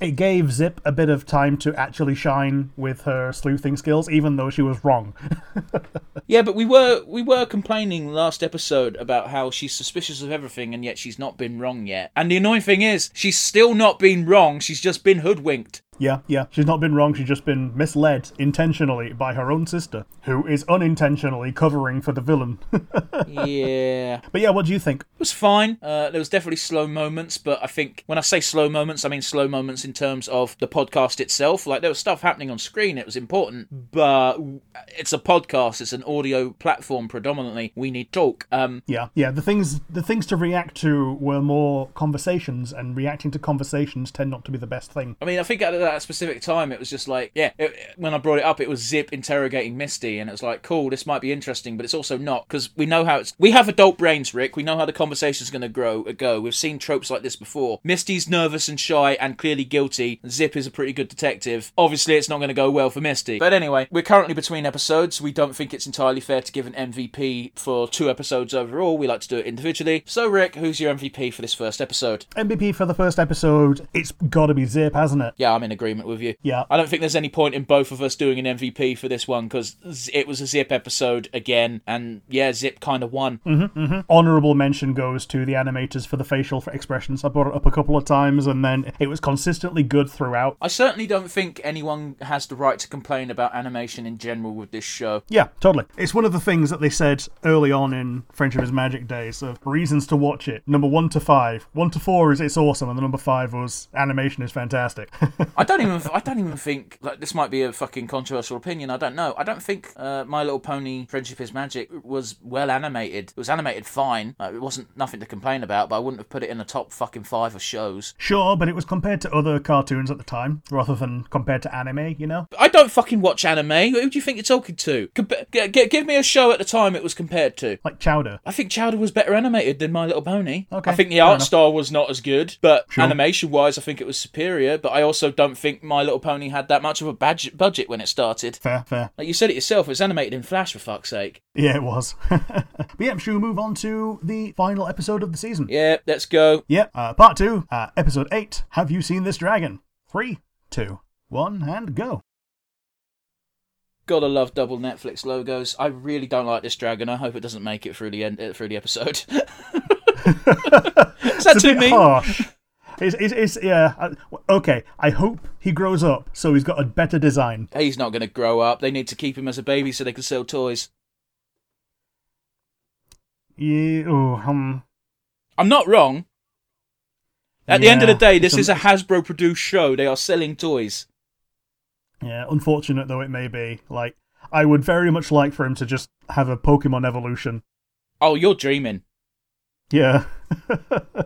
it gave Zip a bit of time to actually shine with her sleuthing skills, even though she was wrong. Yeah, but we were we were complaining last episode about how she's suspicious of everything and yet she's not been wrong yet. And the annoying thing is, she's still not been wrong. She's just been hoodwinked. Yeah, yeah. She's not been wrong. She's just been misled intentionally by her own sister, who is unintentionally covering for the villain. yeah. but yeah, what do you think? It was fine. Uh, there was definitely slow moments, but I think when I say slow moments, I mean slow moments in terms of the podcast itself. Like there was stuff happening on screen, it was important, but it's a podcast. It's an audio platform predominantly. We need talk. Um, Yeah, yeah. The things the things to react to were more conversations, and reacting to conversations tend not to be the best thing. I mean, I think at that specific time, it was just like, yeah, it, when I brought it up, it was Zip interrogating Misty, and it was like, cool, this might be interesting, but it's also not because we know how it's. We have adult brains, Rick. We know how the conversation's going to grow. Go. We've seen tropes like this before. Misty's nervous and shy and clearly guilty. Zip is a pretty good detective. Obviously, it's not going to go well for Misty. But anyway, we're currently between episodes. We don't think it's entirely fair to give an MVP for two episodes overall. We like to do it individually. So, Rick, who's your MVP for this first episode? MVP for the first episode, it's got to be Zip, hasn't it? Yeah, I'm in agreement with you. Yeah. I don't think there's any point in both of us doing an MVP for this one because it was a Zip episode again, and yeah, Zip kind of won. Mm-hmm, mm-hmm. Honorable mention goes to the animators for the facial expressions. I brought it up a couple of times, and then it was consistently good throughout. I certainly don't think anyone has the right to complain about animation in general with this show. Yeah, totally. It's one of the things that they said early on in Friendship is Magic days of reasons to watch it. Number one to five. One to four is it's awesome, and the number five was animation is fantastic. I don't even, I don't even think like this might be a fucking controversial opinion. I don't know. I don't think uh, My Little Pony: Friendship is Magic was well animated. It was animated fine. Like, it wasn't nothing to complain about, but I wouldn't have put it in the top fucking five of shows. sure, but it was compared to other cartoons at the time, rather than compared to anime, you know? I don't fucking watch anime. Who do you think you're talking to? Compa- g- g- give me a show at the time it was compared to. Like Chowder. I think Chowder was better animated than My Little Pony. Okay, I think the art style was not as good, but Sure. animation wise, I think it was superior. But I also don't think My Little Pony had that much of a budget budget when it started. Fair, fair. Like you said it yourself, it was animated in Flash for fuck's sake. Yeah, it was. but yeah, should we move on to the final episode of the season? Yeah, let's go. Yep, uh, part two, uh, episode eight. Have you seen this dragon? Three, two, one, and go. Gotta love double Netflix logos. I really don't like this dragon. I hope it doesn't make it through the end uh, through the episode. Is that too bit mean? harsh. It's, it's, it's yeah. uh, Okay, I hope he grows up so he's got a better design. He's not going to grow up. They need to keep him as a baby so they can sell toys. Yeah, oh, um, I'm not wrong. At the end of the day, this is a Hasbro produced show. They are selling toys. yeah. Unfortunate though it may be, like I would very much like for him to just have a Pokemon evolution. Oh, you're dreaming. Yeah,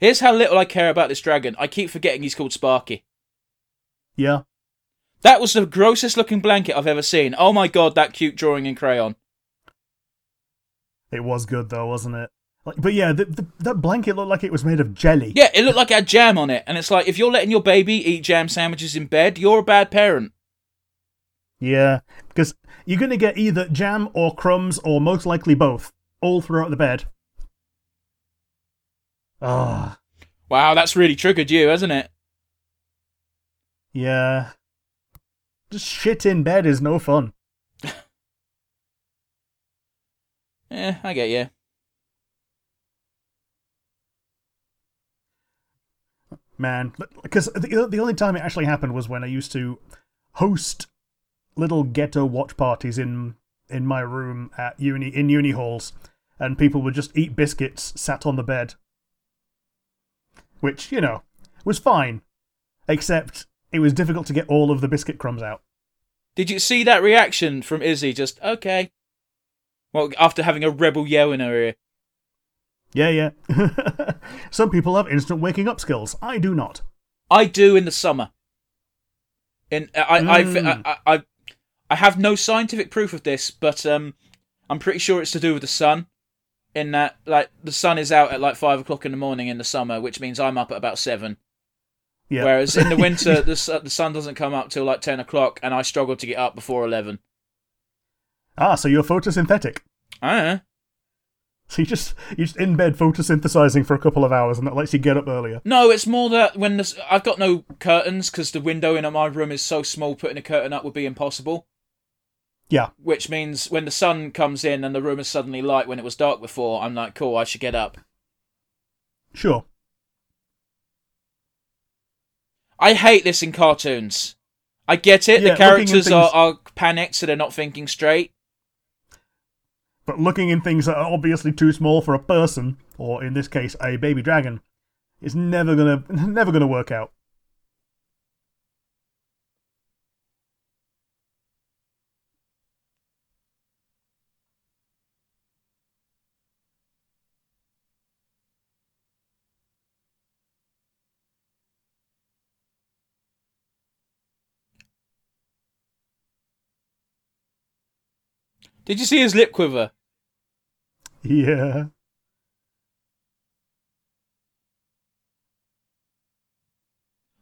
Here's how little I care about this dragon. I keep forgetting he's called Sparky. yeah. That was the grossest looking blanket I've ever seen. Oh my god, that cute drawing in crayon. It was good though, wasn't it? Like, but yeah, the, the, that blanket looked like it was made of jelly. Yeah, it looked like it had jam on it. And it's like, if you're letting your baby eat jam sandwiches in bed, you're a bad parent. Yeah, because you're going to get either jam or crumbs, or most likely both, all throughout the bed. Ah, Wow, that's really triggered you, hasn't it? yeah. Just shit in bed is no fun. Eh, I get you. Man, because the, the only time it actually happened was when I used to host little ghetto watch parties in in my room at uni in uni halls, and people would just eat biscuits sat on the bed, which you know was fine, except it was difficult to get all of the biscuit crumbs out. Did you see that reaction from Izzy? Just, okay. Well, after having a rebel yell in her ear. Yeah, yeah. Some people have instant waking up skills. I do not. I do in the summer. In I I, Mm. I, I, I I have no scientific proof of this, but um, I'm pretty sure it's to do with the sun. In that, like, the sun is out at like five o'clock in the morning in the summer, which means I'm up at about seven. Yeah. Whereas in the winter, the the sun doesn't come up till like ten o'clock, and I struggle to get up before eleven. Ah, so you're photosynthetic. Ah, So you just you're just in bed photosynthesizing for a couple of hours, and that lets you get up earlier. no, it's more that when the s- I've got no curtains because the window in my room is so small, putting a curtain up would be impossible. Yeah. Which means when the sun comes in and the room is suddenly light when it was dark before, I'm like, cool, I should get up. Sure. I hate this in cartoons. I get it. Yeah, the characters looking are, are panicked, so they're not thinking straight. But looking in things that are obviously too small for a person, or in this case, a baby dragon, is never gonna never gonna work out. Did you see his lip quiver? Yeah.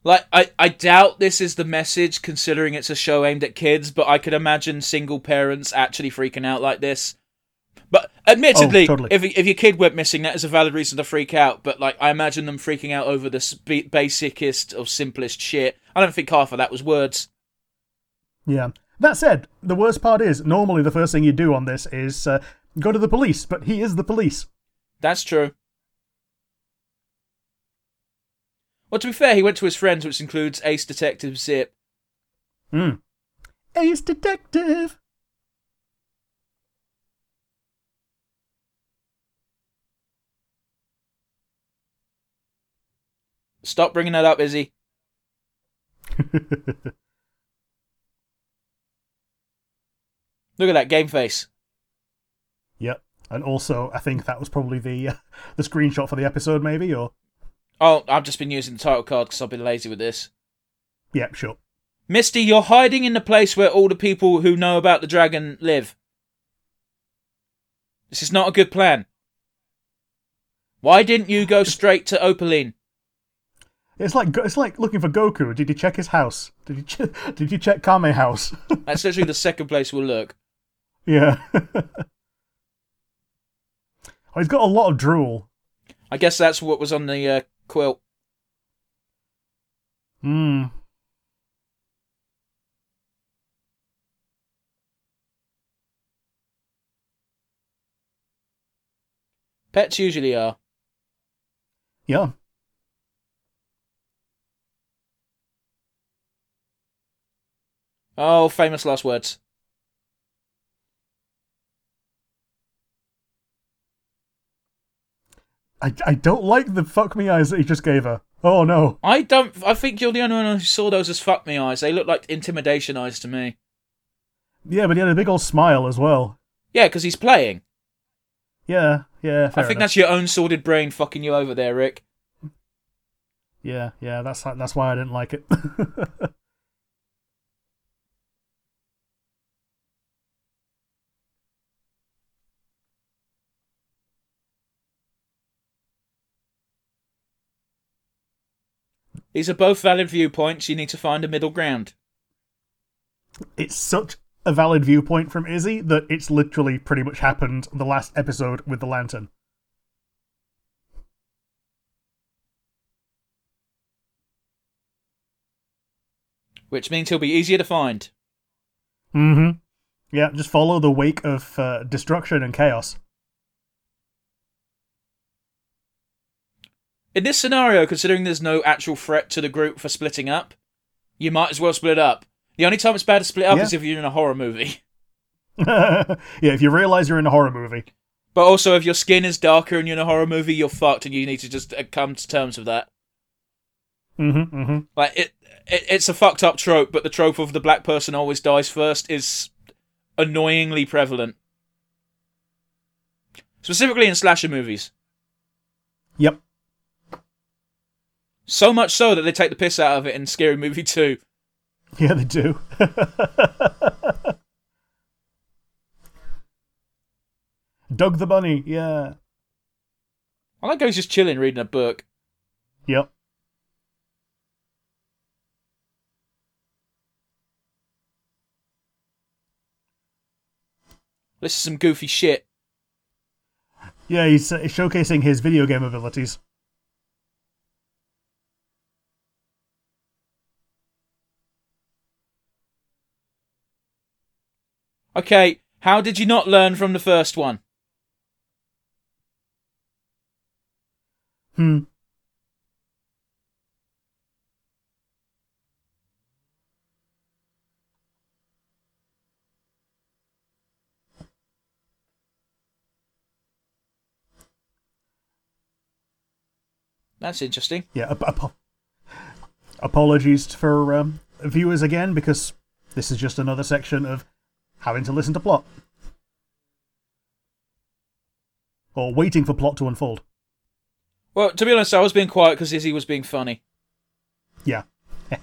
Like, I, I doubt this is the message, considering it's a show aimed at kids, but I could imagine single parents actually freaking out like this. But admittedly, Oh, totally. if if your kid went missing, that is a valid reason to freak out. But like, I imagine them freaking out over the spe- basicest of simplest shit. I don't think half of that was words. Yeah. That said, the worst part is normally the first thing you do on this is uh, go to the police, but he is the police. That's true. Well, to be fair, he went to his friends, which includes Ace Detective Zip. Hmm. Ace Detective. Stop bringing that up, Izzy. Look at that game face. yep. And also, I think that was probably the uh, the screenshot for the episode, maybe, or Oh, I've just been using the title card because I've been lazy with this. yeah, sure. Misty, you're hiding in the place where all the people who know about the dragon live. This is not a good plan. Why didn't you go straight to Opaline? It's like it's like looking for Goku. Did you check his house? Did you ch- did you check Kame house? That's literally the second place we'll look. Yeah. oh, he's got a lot of drool. I guess that's what was on the uh, quilt. Hmm. Pets usually are. Yeah. Oh, famous last words. I, I don't like the fuck me eyes that he just gave her. Oh no. I don't. I think you're the only one who saw those as fuck me eyes. They look like intimidation eyes to me. Yeah, but he had a big old smile as well. Yeah, because he's playing. Yeah, yeah. Fair I think enough. that's your own sordid brain fucking you over there, Rick. Yeah, yeah. That's that's why I didn't like it. These are both valid viewpoints. You need to find a middle ground. it's such a valid viewpoint from Izzy that it's literally pretty much happened the last episode with the lantern. Which means he'll be easier to find. Mm-hmm. Yeah, just follow the wake of uh, destruction and chaos. In this scenario, considering there's no actual threat to the group for splitting up, you might as well split up. The only time it's bad to split up Yeah. is if you're in a horror movie. yeah, if you realize you're in a horror movie. But also, if your skin is darker and you're in a horror movie, you're fucked, and you need to just uh, come to terms with that. Mm-hmm, mm-hmm. Like it, it, it's a fucked up trope, but the trope of the black person always dies first is annoyingly prevalent. Specifically in slasher movies. Yep. So much so that they take the piss out of it in Scary Movie 2. Yeah, they do. Doug the Bunny, yeah. I like how he's just chilling reading a book. Yep. This is some goofy shit. Yeah, he's uh, showcasing his video game abilities. Okay, how did you not learn from the first one? Hmm. That's interesting. Yeah. Ap- ap- apologies for um, viewers again, because this is just another section of having to listen to plot or waiting for plot to unfold. Well, to be honest, I was being quiet because Izzy was being funny. Yeah.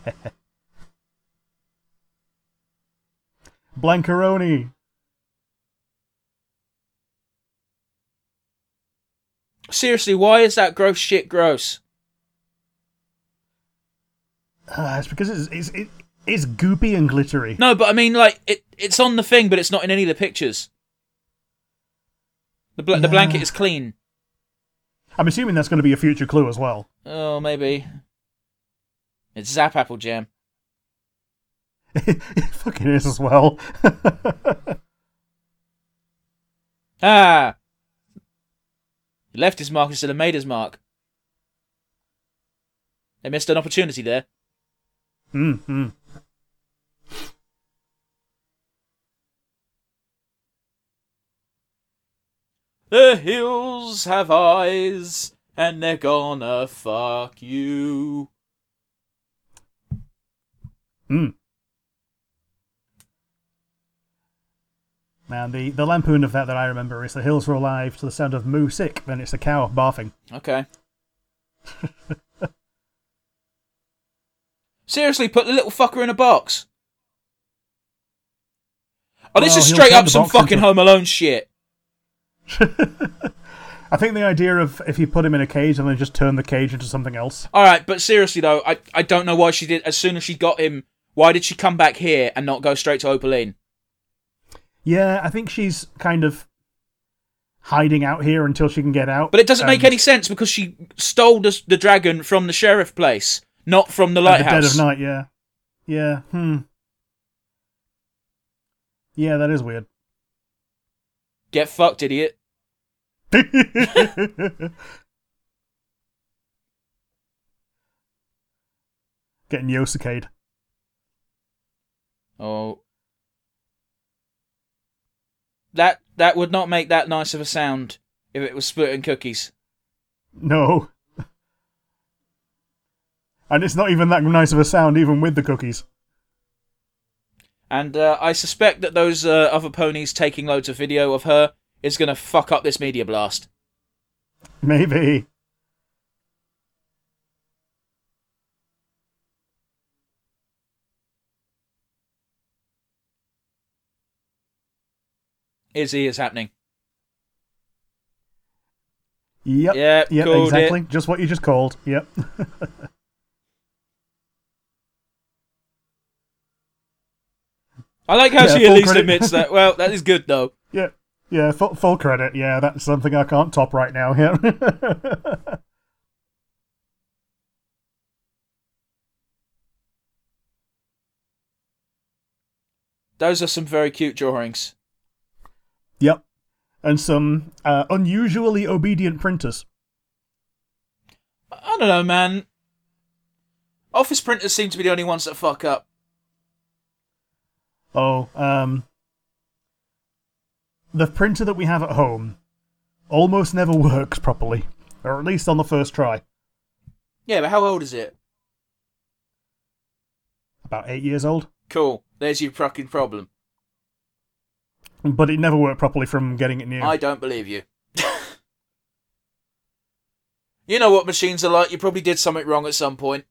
Blancaroni. Seriously, why is that gross shit gross? Uh, it's because it's, it's, it, it's goopy and glittery. No, but I mean, like it, it's on the thing, but it's not in any of the pictures. The bl- the Yeah. blanket is clean. I'm assuming that's going to be a future clue as well. Oh, maybe. It's Zap Apple Jam. it fucking is as well. Ah! He left his mark instead of made his mark. They missed an opportunity there. mm, mm. The hills have eyes, and they're gonna fuck you. Mm. Man, the, the lampoon of that that I remember is the hills are alive to the sound of moo sick, and it's a cow barfing. Okay. Seriously, put the little fucker in a box. Oh, this Well, is straight up some fucking into- Home Alone shit. I think the idea of if you put him in a cage and then just turn the cage into something else. All right, but seriously though, I I don't know why she did. As soon as she got him, why did she come back here and not go straight to Opaline? Yeah, I think she's kind of hiding out here until she can get out. But it doesn't make any sense because she stole the, the dragon from the sheriff place, not from the at the lighthouse. dead of night, yeah. Yeah, hmm. Yeah, that is weird. Get fucked, idiot. Getting Yosuke. Oh. That that would not make that nice of a sound if it was splitting cookies. No. And it's not even that nice of a sound, even with the cookies. And uh, I suspect that those uh, other ponies taking loads of video of her is going to fuck up this media blast. Maybe. Izzy is happening. Yep. Yep. Yep, exactly. it. Just what you just called. Yep. I like how Yeah, she at least credit. admits that. Well, that is good though. yeah. Yeah, full, full credit. Yeah, that's something I can't top right now. Yeah. Those are some very cute drawings. yep. And some uh, unusually obedient printers. I don't know, man. Office printers seem to be the only ones that fuck up. Oh, um. The printer that we have at home almost never works properly. Or at least on the first try. Yeah, but how old is it? About eight years old. Cool. There's your fucking problem. But it never worked properly from getting it new. I don't believe you. you know what machines are like. You probably did something wrong at some point,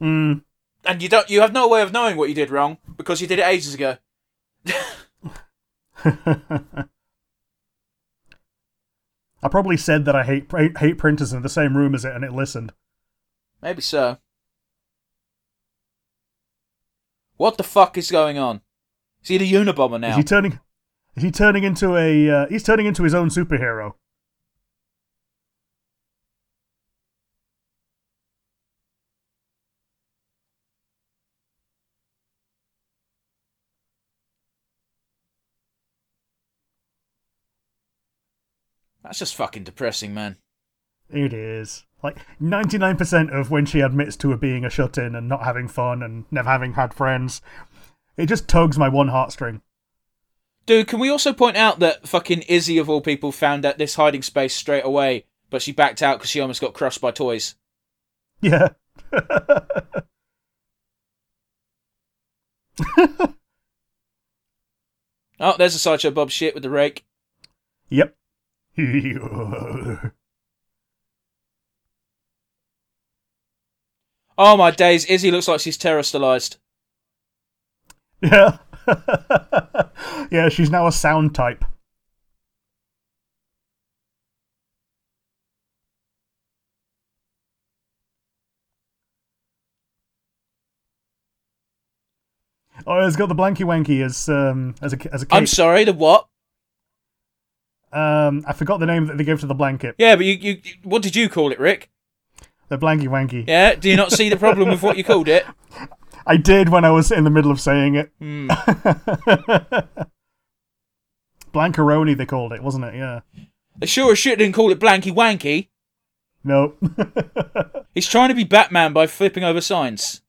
Mm. And you don't. You have no way of knowing what you did wrong because you did it ages ago. I probably said that I hate hate, printers in the same room as it, and it listened. Maybe so. What the fuck is going on? Is he the Unabomber Is now? he turning? Is he turning into a? Uh, he's turning into his own superhero. That's just fucking depressing, man. It is like ninety nine percent of when she admits to her being a shut in and not having fun and never having had friends. It just tugs my one heartstring. Dude, can we also point out that fucking Izzy of all people found out this hiding space straight away but she backed out because she almost got crushed by toys. Yeah. Oh, there's a sideshow Bob shit with the rake. yep. Oh my days, Izzy looks like she's terrestrialized. yeah. yeah, she's now a sound type. Oh, it's got the blanky wanky as um as a as a I'm sorry, the what? Um, I forgot the name that they gave to the blanket. Yeah, but you, you, you- what did you call it, Rick? The blanky wanky. Yeah, do you not see the problem with what you called it? I did when I was in the middle of saying it. Hmm. Blancaroni, they called it, wasn't it? Yeah. They sure as shit didn't call it Blanky Wanky. No. He's trying to be Batman by flipping over signs.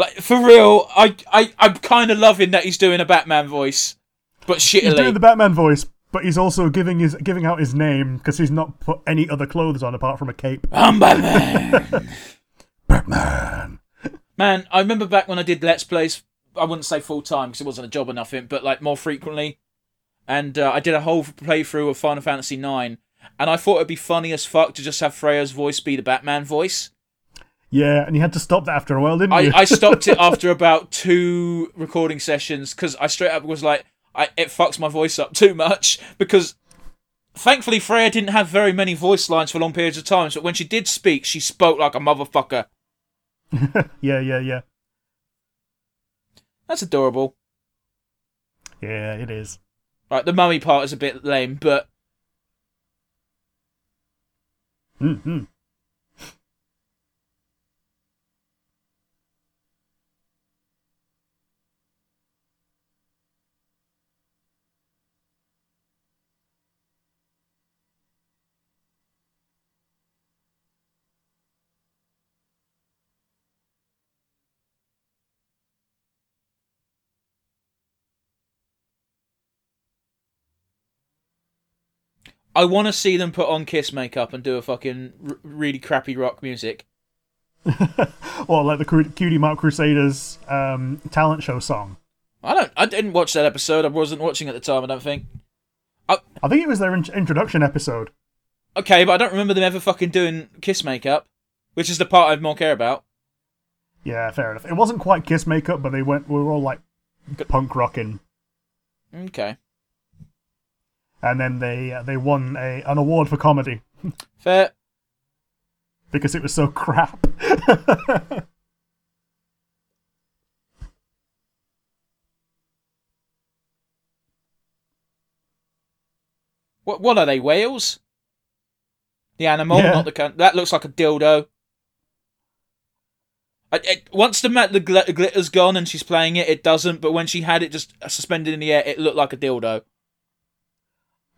Like for real, I I I'm kind of loving that he's doing a Batman voice, but shittily. he's doing the Batman voice, but he's also giving his giving out his name because he's not put any other clothes on apart from a cape. I'm Batman. Batman. Man, I remember back when I did Let's Plays. I wouldn't say full time because it wasn't a job or nothing, but like more frequently. And uh, I did a whole playthrough of Final Fantasy IX, and I thought it'd be funny as fuck to just have Freya's voice be the Batman voice. Yeah, and you had to stop that after a while, didn't you? I, I stopped it after about two recording sessions because I straight up was like, I, it fucks my voice up too much because thankfully Freya didn't have very many voice lines for long periods of time, but when she did speak, she spoke like a motherfucker. yeah, yeah, yeah. That's adorable. Yeah, it is. Right, the mummy part is a bit lame, but Mm-hmm. I want to see them put on Kiss makeup and do a fucking r- really crappy rock music. Or like the Cutie Mark Crusaders um, talent show song. I don't. I didn't watch that episode. I wasn't watching at the time. I don't think. I think it was their in- introduction episode. Okay, but I don't remember them ever fucking doing Kiss makeup, which is the part I more care about. Yeah, fair enough. It wasn't quite Kiss makeup, but they went. We were all like punk rocking, Okay, and then they uh, they won a an award for comedy fair. because it was so crap. What? What are they? Whales? The animal, Yeah. not the. Con- that looks like a dildo. I, it, once the the glitter's gone and she's playing it, it doesn't. But when she had it just suspended in the air, it looked like a dildo.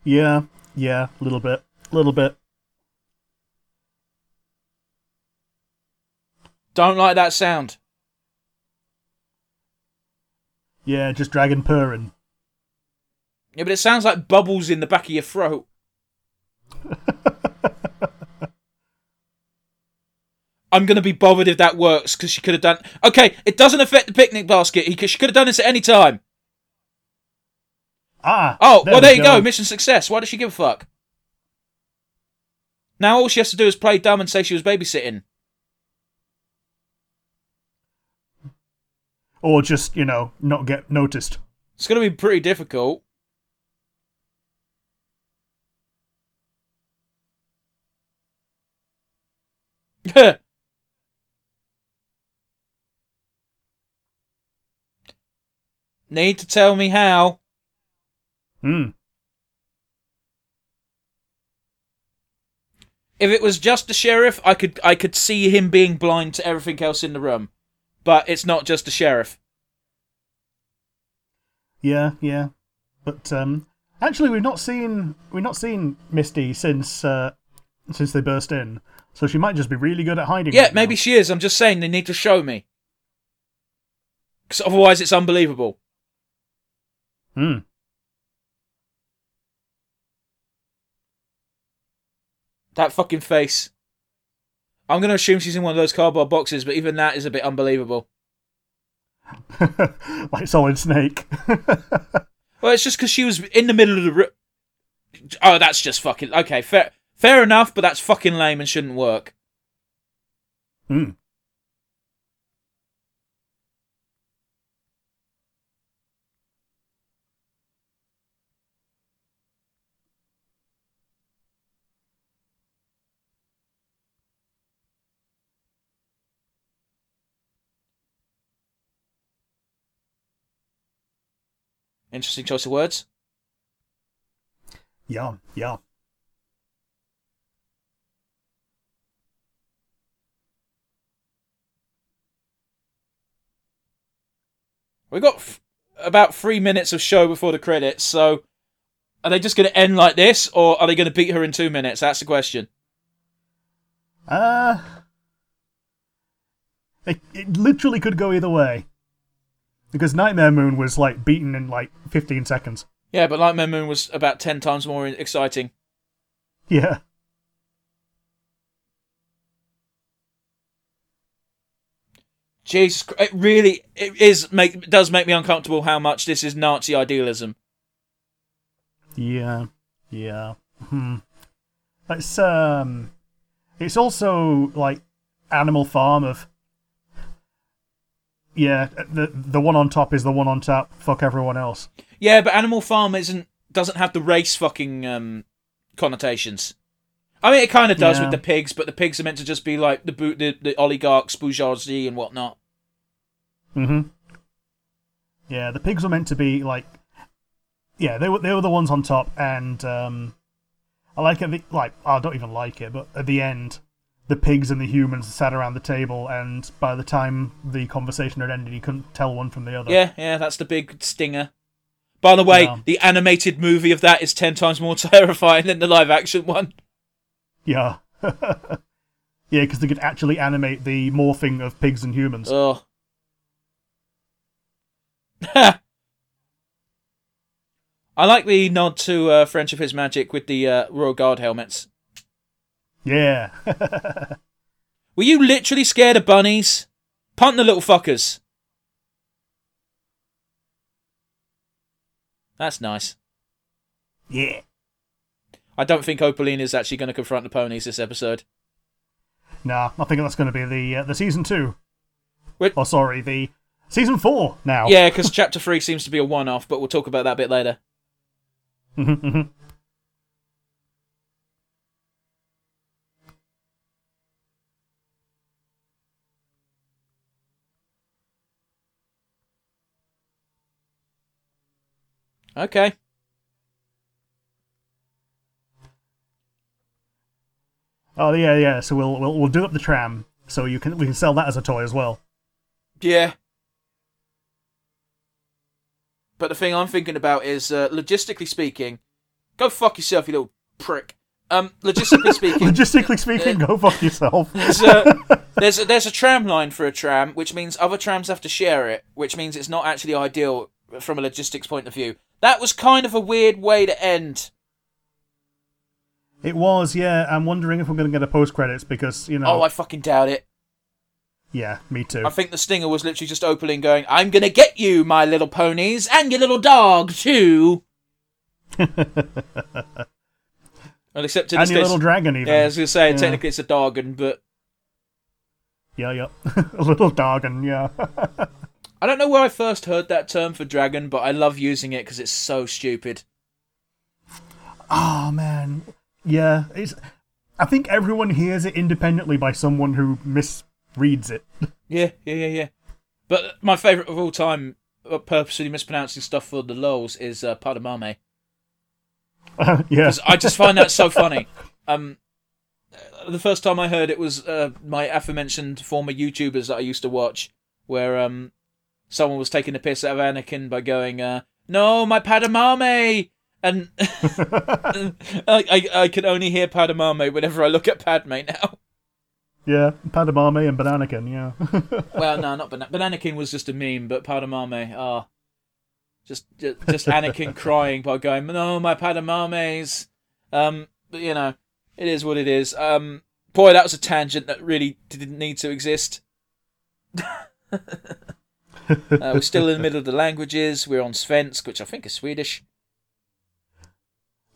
Yeah, yeah, a little bit, a little bit. Don't like that sound. Yeah, just dragon purring. Yeah, but it sounds like bubbles in the back of your throat. I'm gonna be bothered if that works because she could have done. Okay, it doesn't affect the picnic basket. He, she could have done this at any time. Ah. Oh, well, we there you go. Mission success. Why does she give a fuck? Now all she has to do is play dumb and say she was babysitting. Or just you know not get noticed. It's gonna be pretty difficult. Need to tell me how. Hmm. If it was just the sheriff, I could I could see him being blind to everything else in the room. But it's not just the sheriff. Yeah, yeah. But um, actually, we've not seen we've not seen Misty since uh, since they burst in. So she might just be really good at hiding. Yeah, right maybe now. she is. I'm just saying they need to show me. Because otherwise it's unbelievable. Hmm. That fucking face. I'm going to assume she's in one of those cardboard boxes, but even that is a bit unbelievable. like Solid Snake. Well, it's just because she was in the middle of the. Ri- oh, that's just fucking okay. Fair, fair enough, but that's fucking lame and shouldn't work. Hmm. Interesting choice of words. Yeah, yeah. We got f- about three minutes of show before the credits, so are they just going to end like this, or are they going to beat her in two minutes? That's the question. Uh, it, it literally could go either way. Because Nightmare Moon was like beaten in like 15 seconds. Yeah, but Nightmare Moon was about ten times more exciting. Yeah. Jesus, it really it is make it does make me uncomfortable how much this is Nazi idealism. Yeah. Yeah. Hmm. It's um it's also like Animal Farm of Yeah, the the one on top is the one on top, fuck everyone else. Yeah, but Animal Farm isn't doesn't have the race fucking um, connotations. I mean, it kind of does Yeah. with the pigs, but the pigs are meant to just be like the boot, the, the oligarchs, bourgeoisie, and whatnot. Mm-hmm. Yeah, the pigs were meant to be like, yeah, they were they were the ones on top, and um, I like it. The, like I don't even like it, but at the end, the pigs and the humans sat around the table, and by the time the conversation had ended, you couldn't tell one from the other. Yeah, yeah, that's the big stinger. By the way, Yeah. the animated movie of that is ten times more terrifying than the live action one. yeah, yeah, because they could actually animate the morphing of pigs and humans. Oh. I like the nod to uh, Friendship is Magic with the uh, Royal Guard helmets. Yeah, Were you literally scared of bunnies? Punt the little fuckers. That's nice. yeah. I don't think Opaline is actually going to confront the ponies this episode. Nah, I think that's going to be the uh, the season two. Wait. Oh, sorry, the season four now. Yeah, because chapter three seems to be a one-off, but we'll talk about that a bit later. Okay. Oh yeah, yeah. So we'll we'll we'll do up the tram, so you can we can sell that as a toy as well. Yeah. But the thing I'm thinking about is, uh, logistically speaking, go fuck yourself, you little prick. Um, logistically speaking, Logistically speaking, go fuck yourself. there's a, there's a there's a tram line for a tram, which means other trams have to share it, which means it's not actually ideal from a logistics point of view. That was kind of a weird way to end. It was, yeah. I'm wondering if we're going to get a post credits because you know. Oh, I fucking doubt it. Yeah, me too. I think the stinger was literally just opening, going, "I'm gonna get you, my little ponies, and your little dog too." well, except in and this your case, little dragon, even. yeah, I was gonna say Yeah. technically it's a doggon, but Yeah, yeah. a little dragon, yeah. I don't know where I first heard that term for dragon, but I love using it because it's so stupid. oh man, yeah. It's. I think everyone hears it independently by someone who misreads it. Yeah, yeah, yeah, yeah. But my favourite of all time, uh, purposely mispronouncing stuff for the lols, is uh, Padamame. yeah. Because I just find that so funny. Um, uh, the first time I heard it was uh, my aforementioned former YouTubers that I used to watch, where um, someone was taking the piss out of Anakin by going, uh, "No, my Padamame," and I, I I can only hear Padamame whenever I look at Padme now. Yeah, Padamame and Bananakin, yeah. Well, no, not Ban- Bananakin was just a meme, but Padamame, ah, Just just, just Anakin crying by going, "No, my Padamames." Um, but you know, it is what it is. Um, boy, that was a tangent that really didn't need to exist. Uh, we're still in the middle of the languages. We're on Svensk, which I think is Swedish.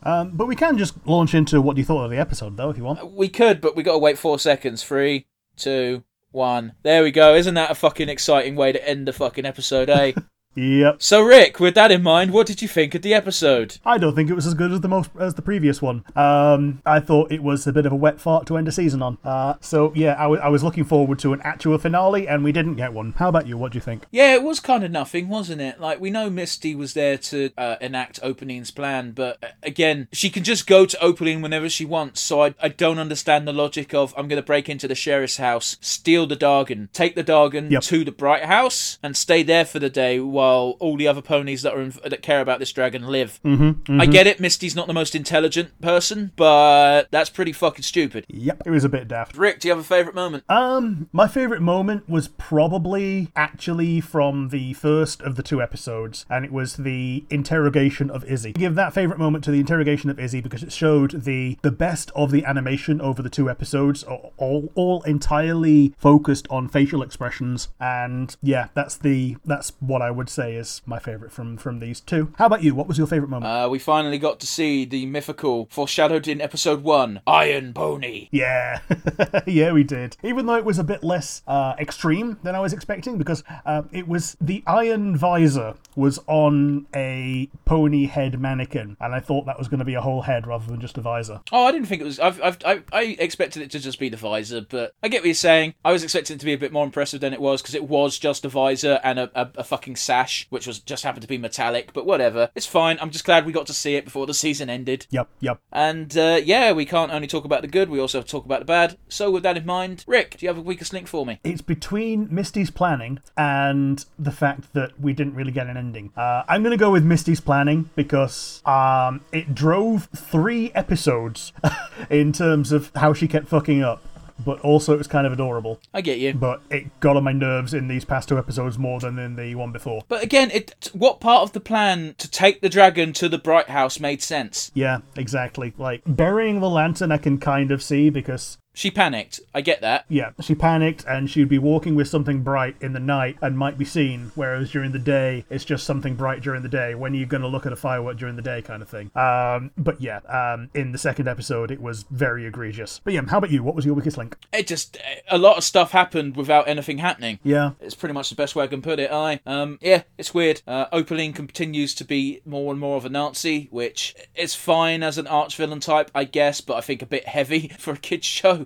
Um, but we can just launch into what you thought of the episode, though, if you want. We could, but we got to wait four seconds. Three, two, one. There we go. Isn't that a fucking exciting way to end the fucking episode, eh? Yep. so, Rick, with that in mind, what did you think of the episode? I don't think it was as good as the most as the previous one. Um, I thought it was a bit of a wet fart to end a season on. Uh, so yeah, I, w- I was looking forward to an actual finale, and we didn't get one. How about you? What do you think? Yeah, it was kind of nothing, wasn't it? Like, we know Misty was there to uh, enact Opaline's plan, but uh, again, she can just go to Opaline whenever she wants, so I, I don't understand the logic of I'm going to break into the sheriff's house, steal the Dargon, take the Dargon Yep. to the Bright House, and stay there for the day while all the other ponies that are in, that care about this dragon live. Mm-hmm, I get it, Misty's not the most intelligent person, but that's pretty fucking stupid. Yep, it was a bit daft. Rick, do you have a favourite moment? Um, my favorite moment was probably actually from the first of the two episodes, and it was the interrogation of Izzy. I give that favorite moment to the interrogation of Izzy because it showed the the best of the animation over the two episodes, all all, all entirely focused on facial expressions, and yeah, that's the that's what I would say is my favorite from from these two. How about you? What was your favorite moment? Uh, we finally got to see the mythical, foreshadowed in episode one, Iron Pony. Yeah, yeah, we did. Even though it was a bit less uh, extreme than I was expecting, because uh, it was the iron visor was on a pony head mannequin, and I thought that was going to be a whole head rather than just a visor. Oh, I didn't think it was. I've, I've, I, I expected it to just be the visor, but I get what you're saying. I was expecting it to be a bit more impressive than it was because it was just a visor and a, a, a fucking sash, which was just happened to be metallic. But whatever, it's fine. I'm just glad we got to see it before the season ended. Yep, yep. And uh, yeah, we can't only talk about the good, we also have to talk about the bad. So with that in mind, Rick, do you have a weakest link for me? It's between Misty's planning and the fact that we didn't really get an ending. Uh, I'm going to go with Misty's planning because um, it drove three episodes in terms of how she kept fucking up. But also, it was kind of adorable. I get you. But it got on my nerves in these past two episodes more than in the one before. But again, it what part of the plan to take the dragon to the Bright House made sense? Yeah, exactly. Like, burying the lantern, I can kind of see because She panicked. I get that. Yeah, she panicked and she'd be walking with something bright in the night and might be seen, whereas during the day, it's just something bright during the day. When are you going to look at a firework during the day, kind of thing. Um, but yeah, um, in the second episode, it was very egregious. But yeah, how about you? What was your weakest link? It just a lot of stuff happened without anything happening. Yeah, It's pretty much the best way I can put it. I um yeah, it's weird. Uh, Opaline continues to be more and more of a Nazi, which is fine as an arch villain type, I guess, but I think a bit heavy for a kids show.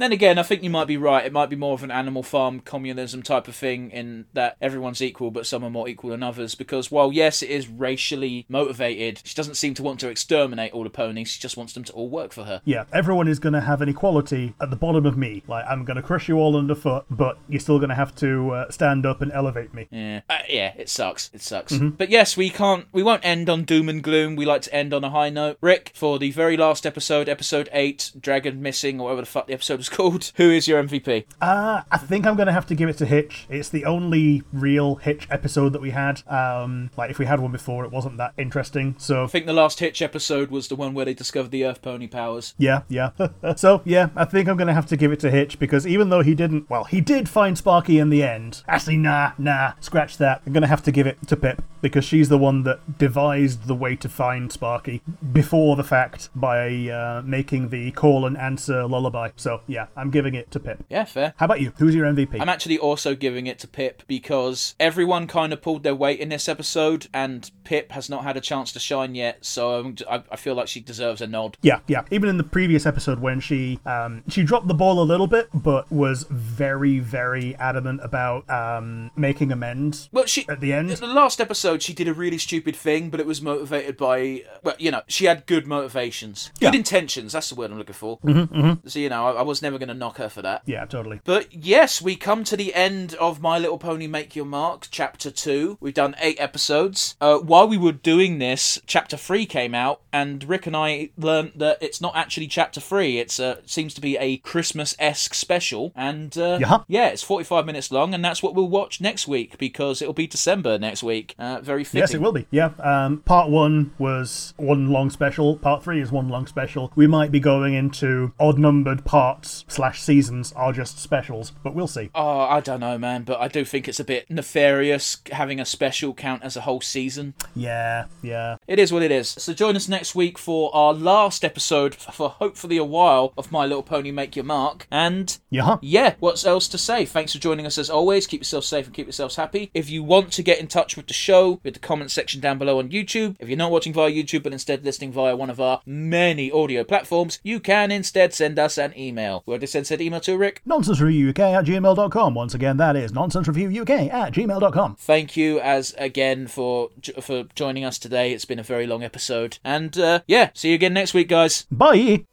Then again, I think you might be right. It might be more of an animal farm communism type of thing, in that everyone's equal, but some are more equal than others. Because while yes, it is racially motivated, she doesn't seem to want to exterminate all the ponies. She just wants them to all work for her. yeah, everyone is going to have an equality at the bottom of me. Like, I'm going to crush you all underfoot, but you're still going to have to uh, stand up and elevate me. Yeah, uh, yeah, it sucks. It sucks. But yes, we can't. We won't end on doom and gloom. We like to end on a high note. Rick, for the very last episode, episode eight, Dragon Missing, or whatever the fuck the episode was called. Who is your MVP? Uh, I think I'm going to have to give it to Hitch. It's the only real Hitch episode that we had. Um, like, if we had one before, it wasn't that interesting. So, I think the last Hitch episode was the one where they discovered the Earth Pony powers. yeah, yeah. so, yeah, I think I'm going to have to give it to Hitch because even though he didn't, well, he did find Sparky in the end. Actually, nah, nah, scratch that. I'm going to have to give it to Pip because she's the one that devised the way to find Sparky before the fact by uh, making the call and answer lullaby. So, yeah, I'm giving it to Pip. Yeah, fair. How about you? Who's your MVP? I'm actually also giving it to Pip because everyone kind of pulled their weight in this episode, and Pip has not had a chance to shine yet. So I'm- I, I feel like she deserves a nod. Yeah, yeah. Even in the previous episode when she um, she dropped the ball a little bit, but was very, very adamant about um, making amends Well, she at the end. The last episode, she did a really stupid thing, but it was motivated by, well, you know, she had good motivations, good Yeah. intentions. That's the word I'm looking for. Mm-hmm, So you know, I, I wasn't was never going to knock her for that. Yeah, totally. But yes, we come to the end of My Little Pony Make Your Mark, Chapter 2. We've done eight episodes. Uh, while we were doing this, Chapter 3 came out, and Rick and I learned that it's not actually Chapter 3. It's uh, seems to be a Christmas esque special. And uh, Yeah. yeah, it's 45 minutes long, and that's what we'll watch next week because it'll be December next week. Uh, very fitting. Yes, it will be. Yeah. Um, part one was one long special. Part three is one long special. We might be going into odd numbered parts slash seasons are just specials, but we'll see. Oh, I don't know, man, but I do think it's a bit nefarious having a special count as a whole season. Yeah, yeah. It is what it is. So join us next week for our last episode for hopefully a while of My Little Pony Make Your Mark. And Yeah. yeah, what's else to say? Thanks for joining us as always. Keep yourself safe and keep yourselves happy. If you want to get in touch with the show, with the comment section down below on YouTube. If you're not watching via YouTube but instead listening via one of our many audio platforms, you can instead send us an email. Where to send said email to, Rick? NonsenseReviewUK at gmail.com. Once again, that is nonsensereviewuk at gmail.com. Thank you as again for for joining us today. It's been a very long episode, and uh, yeah, see you again next week, guys. Bye!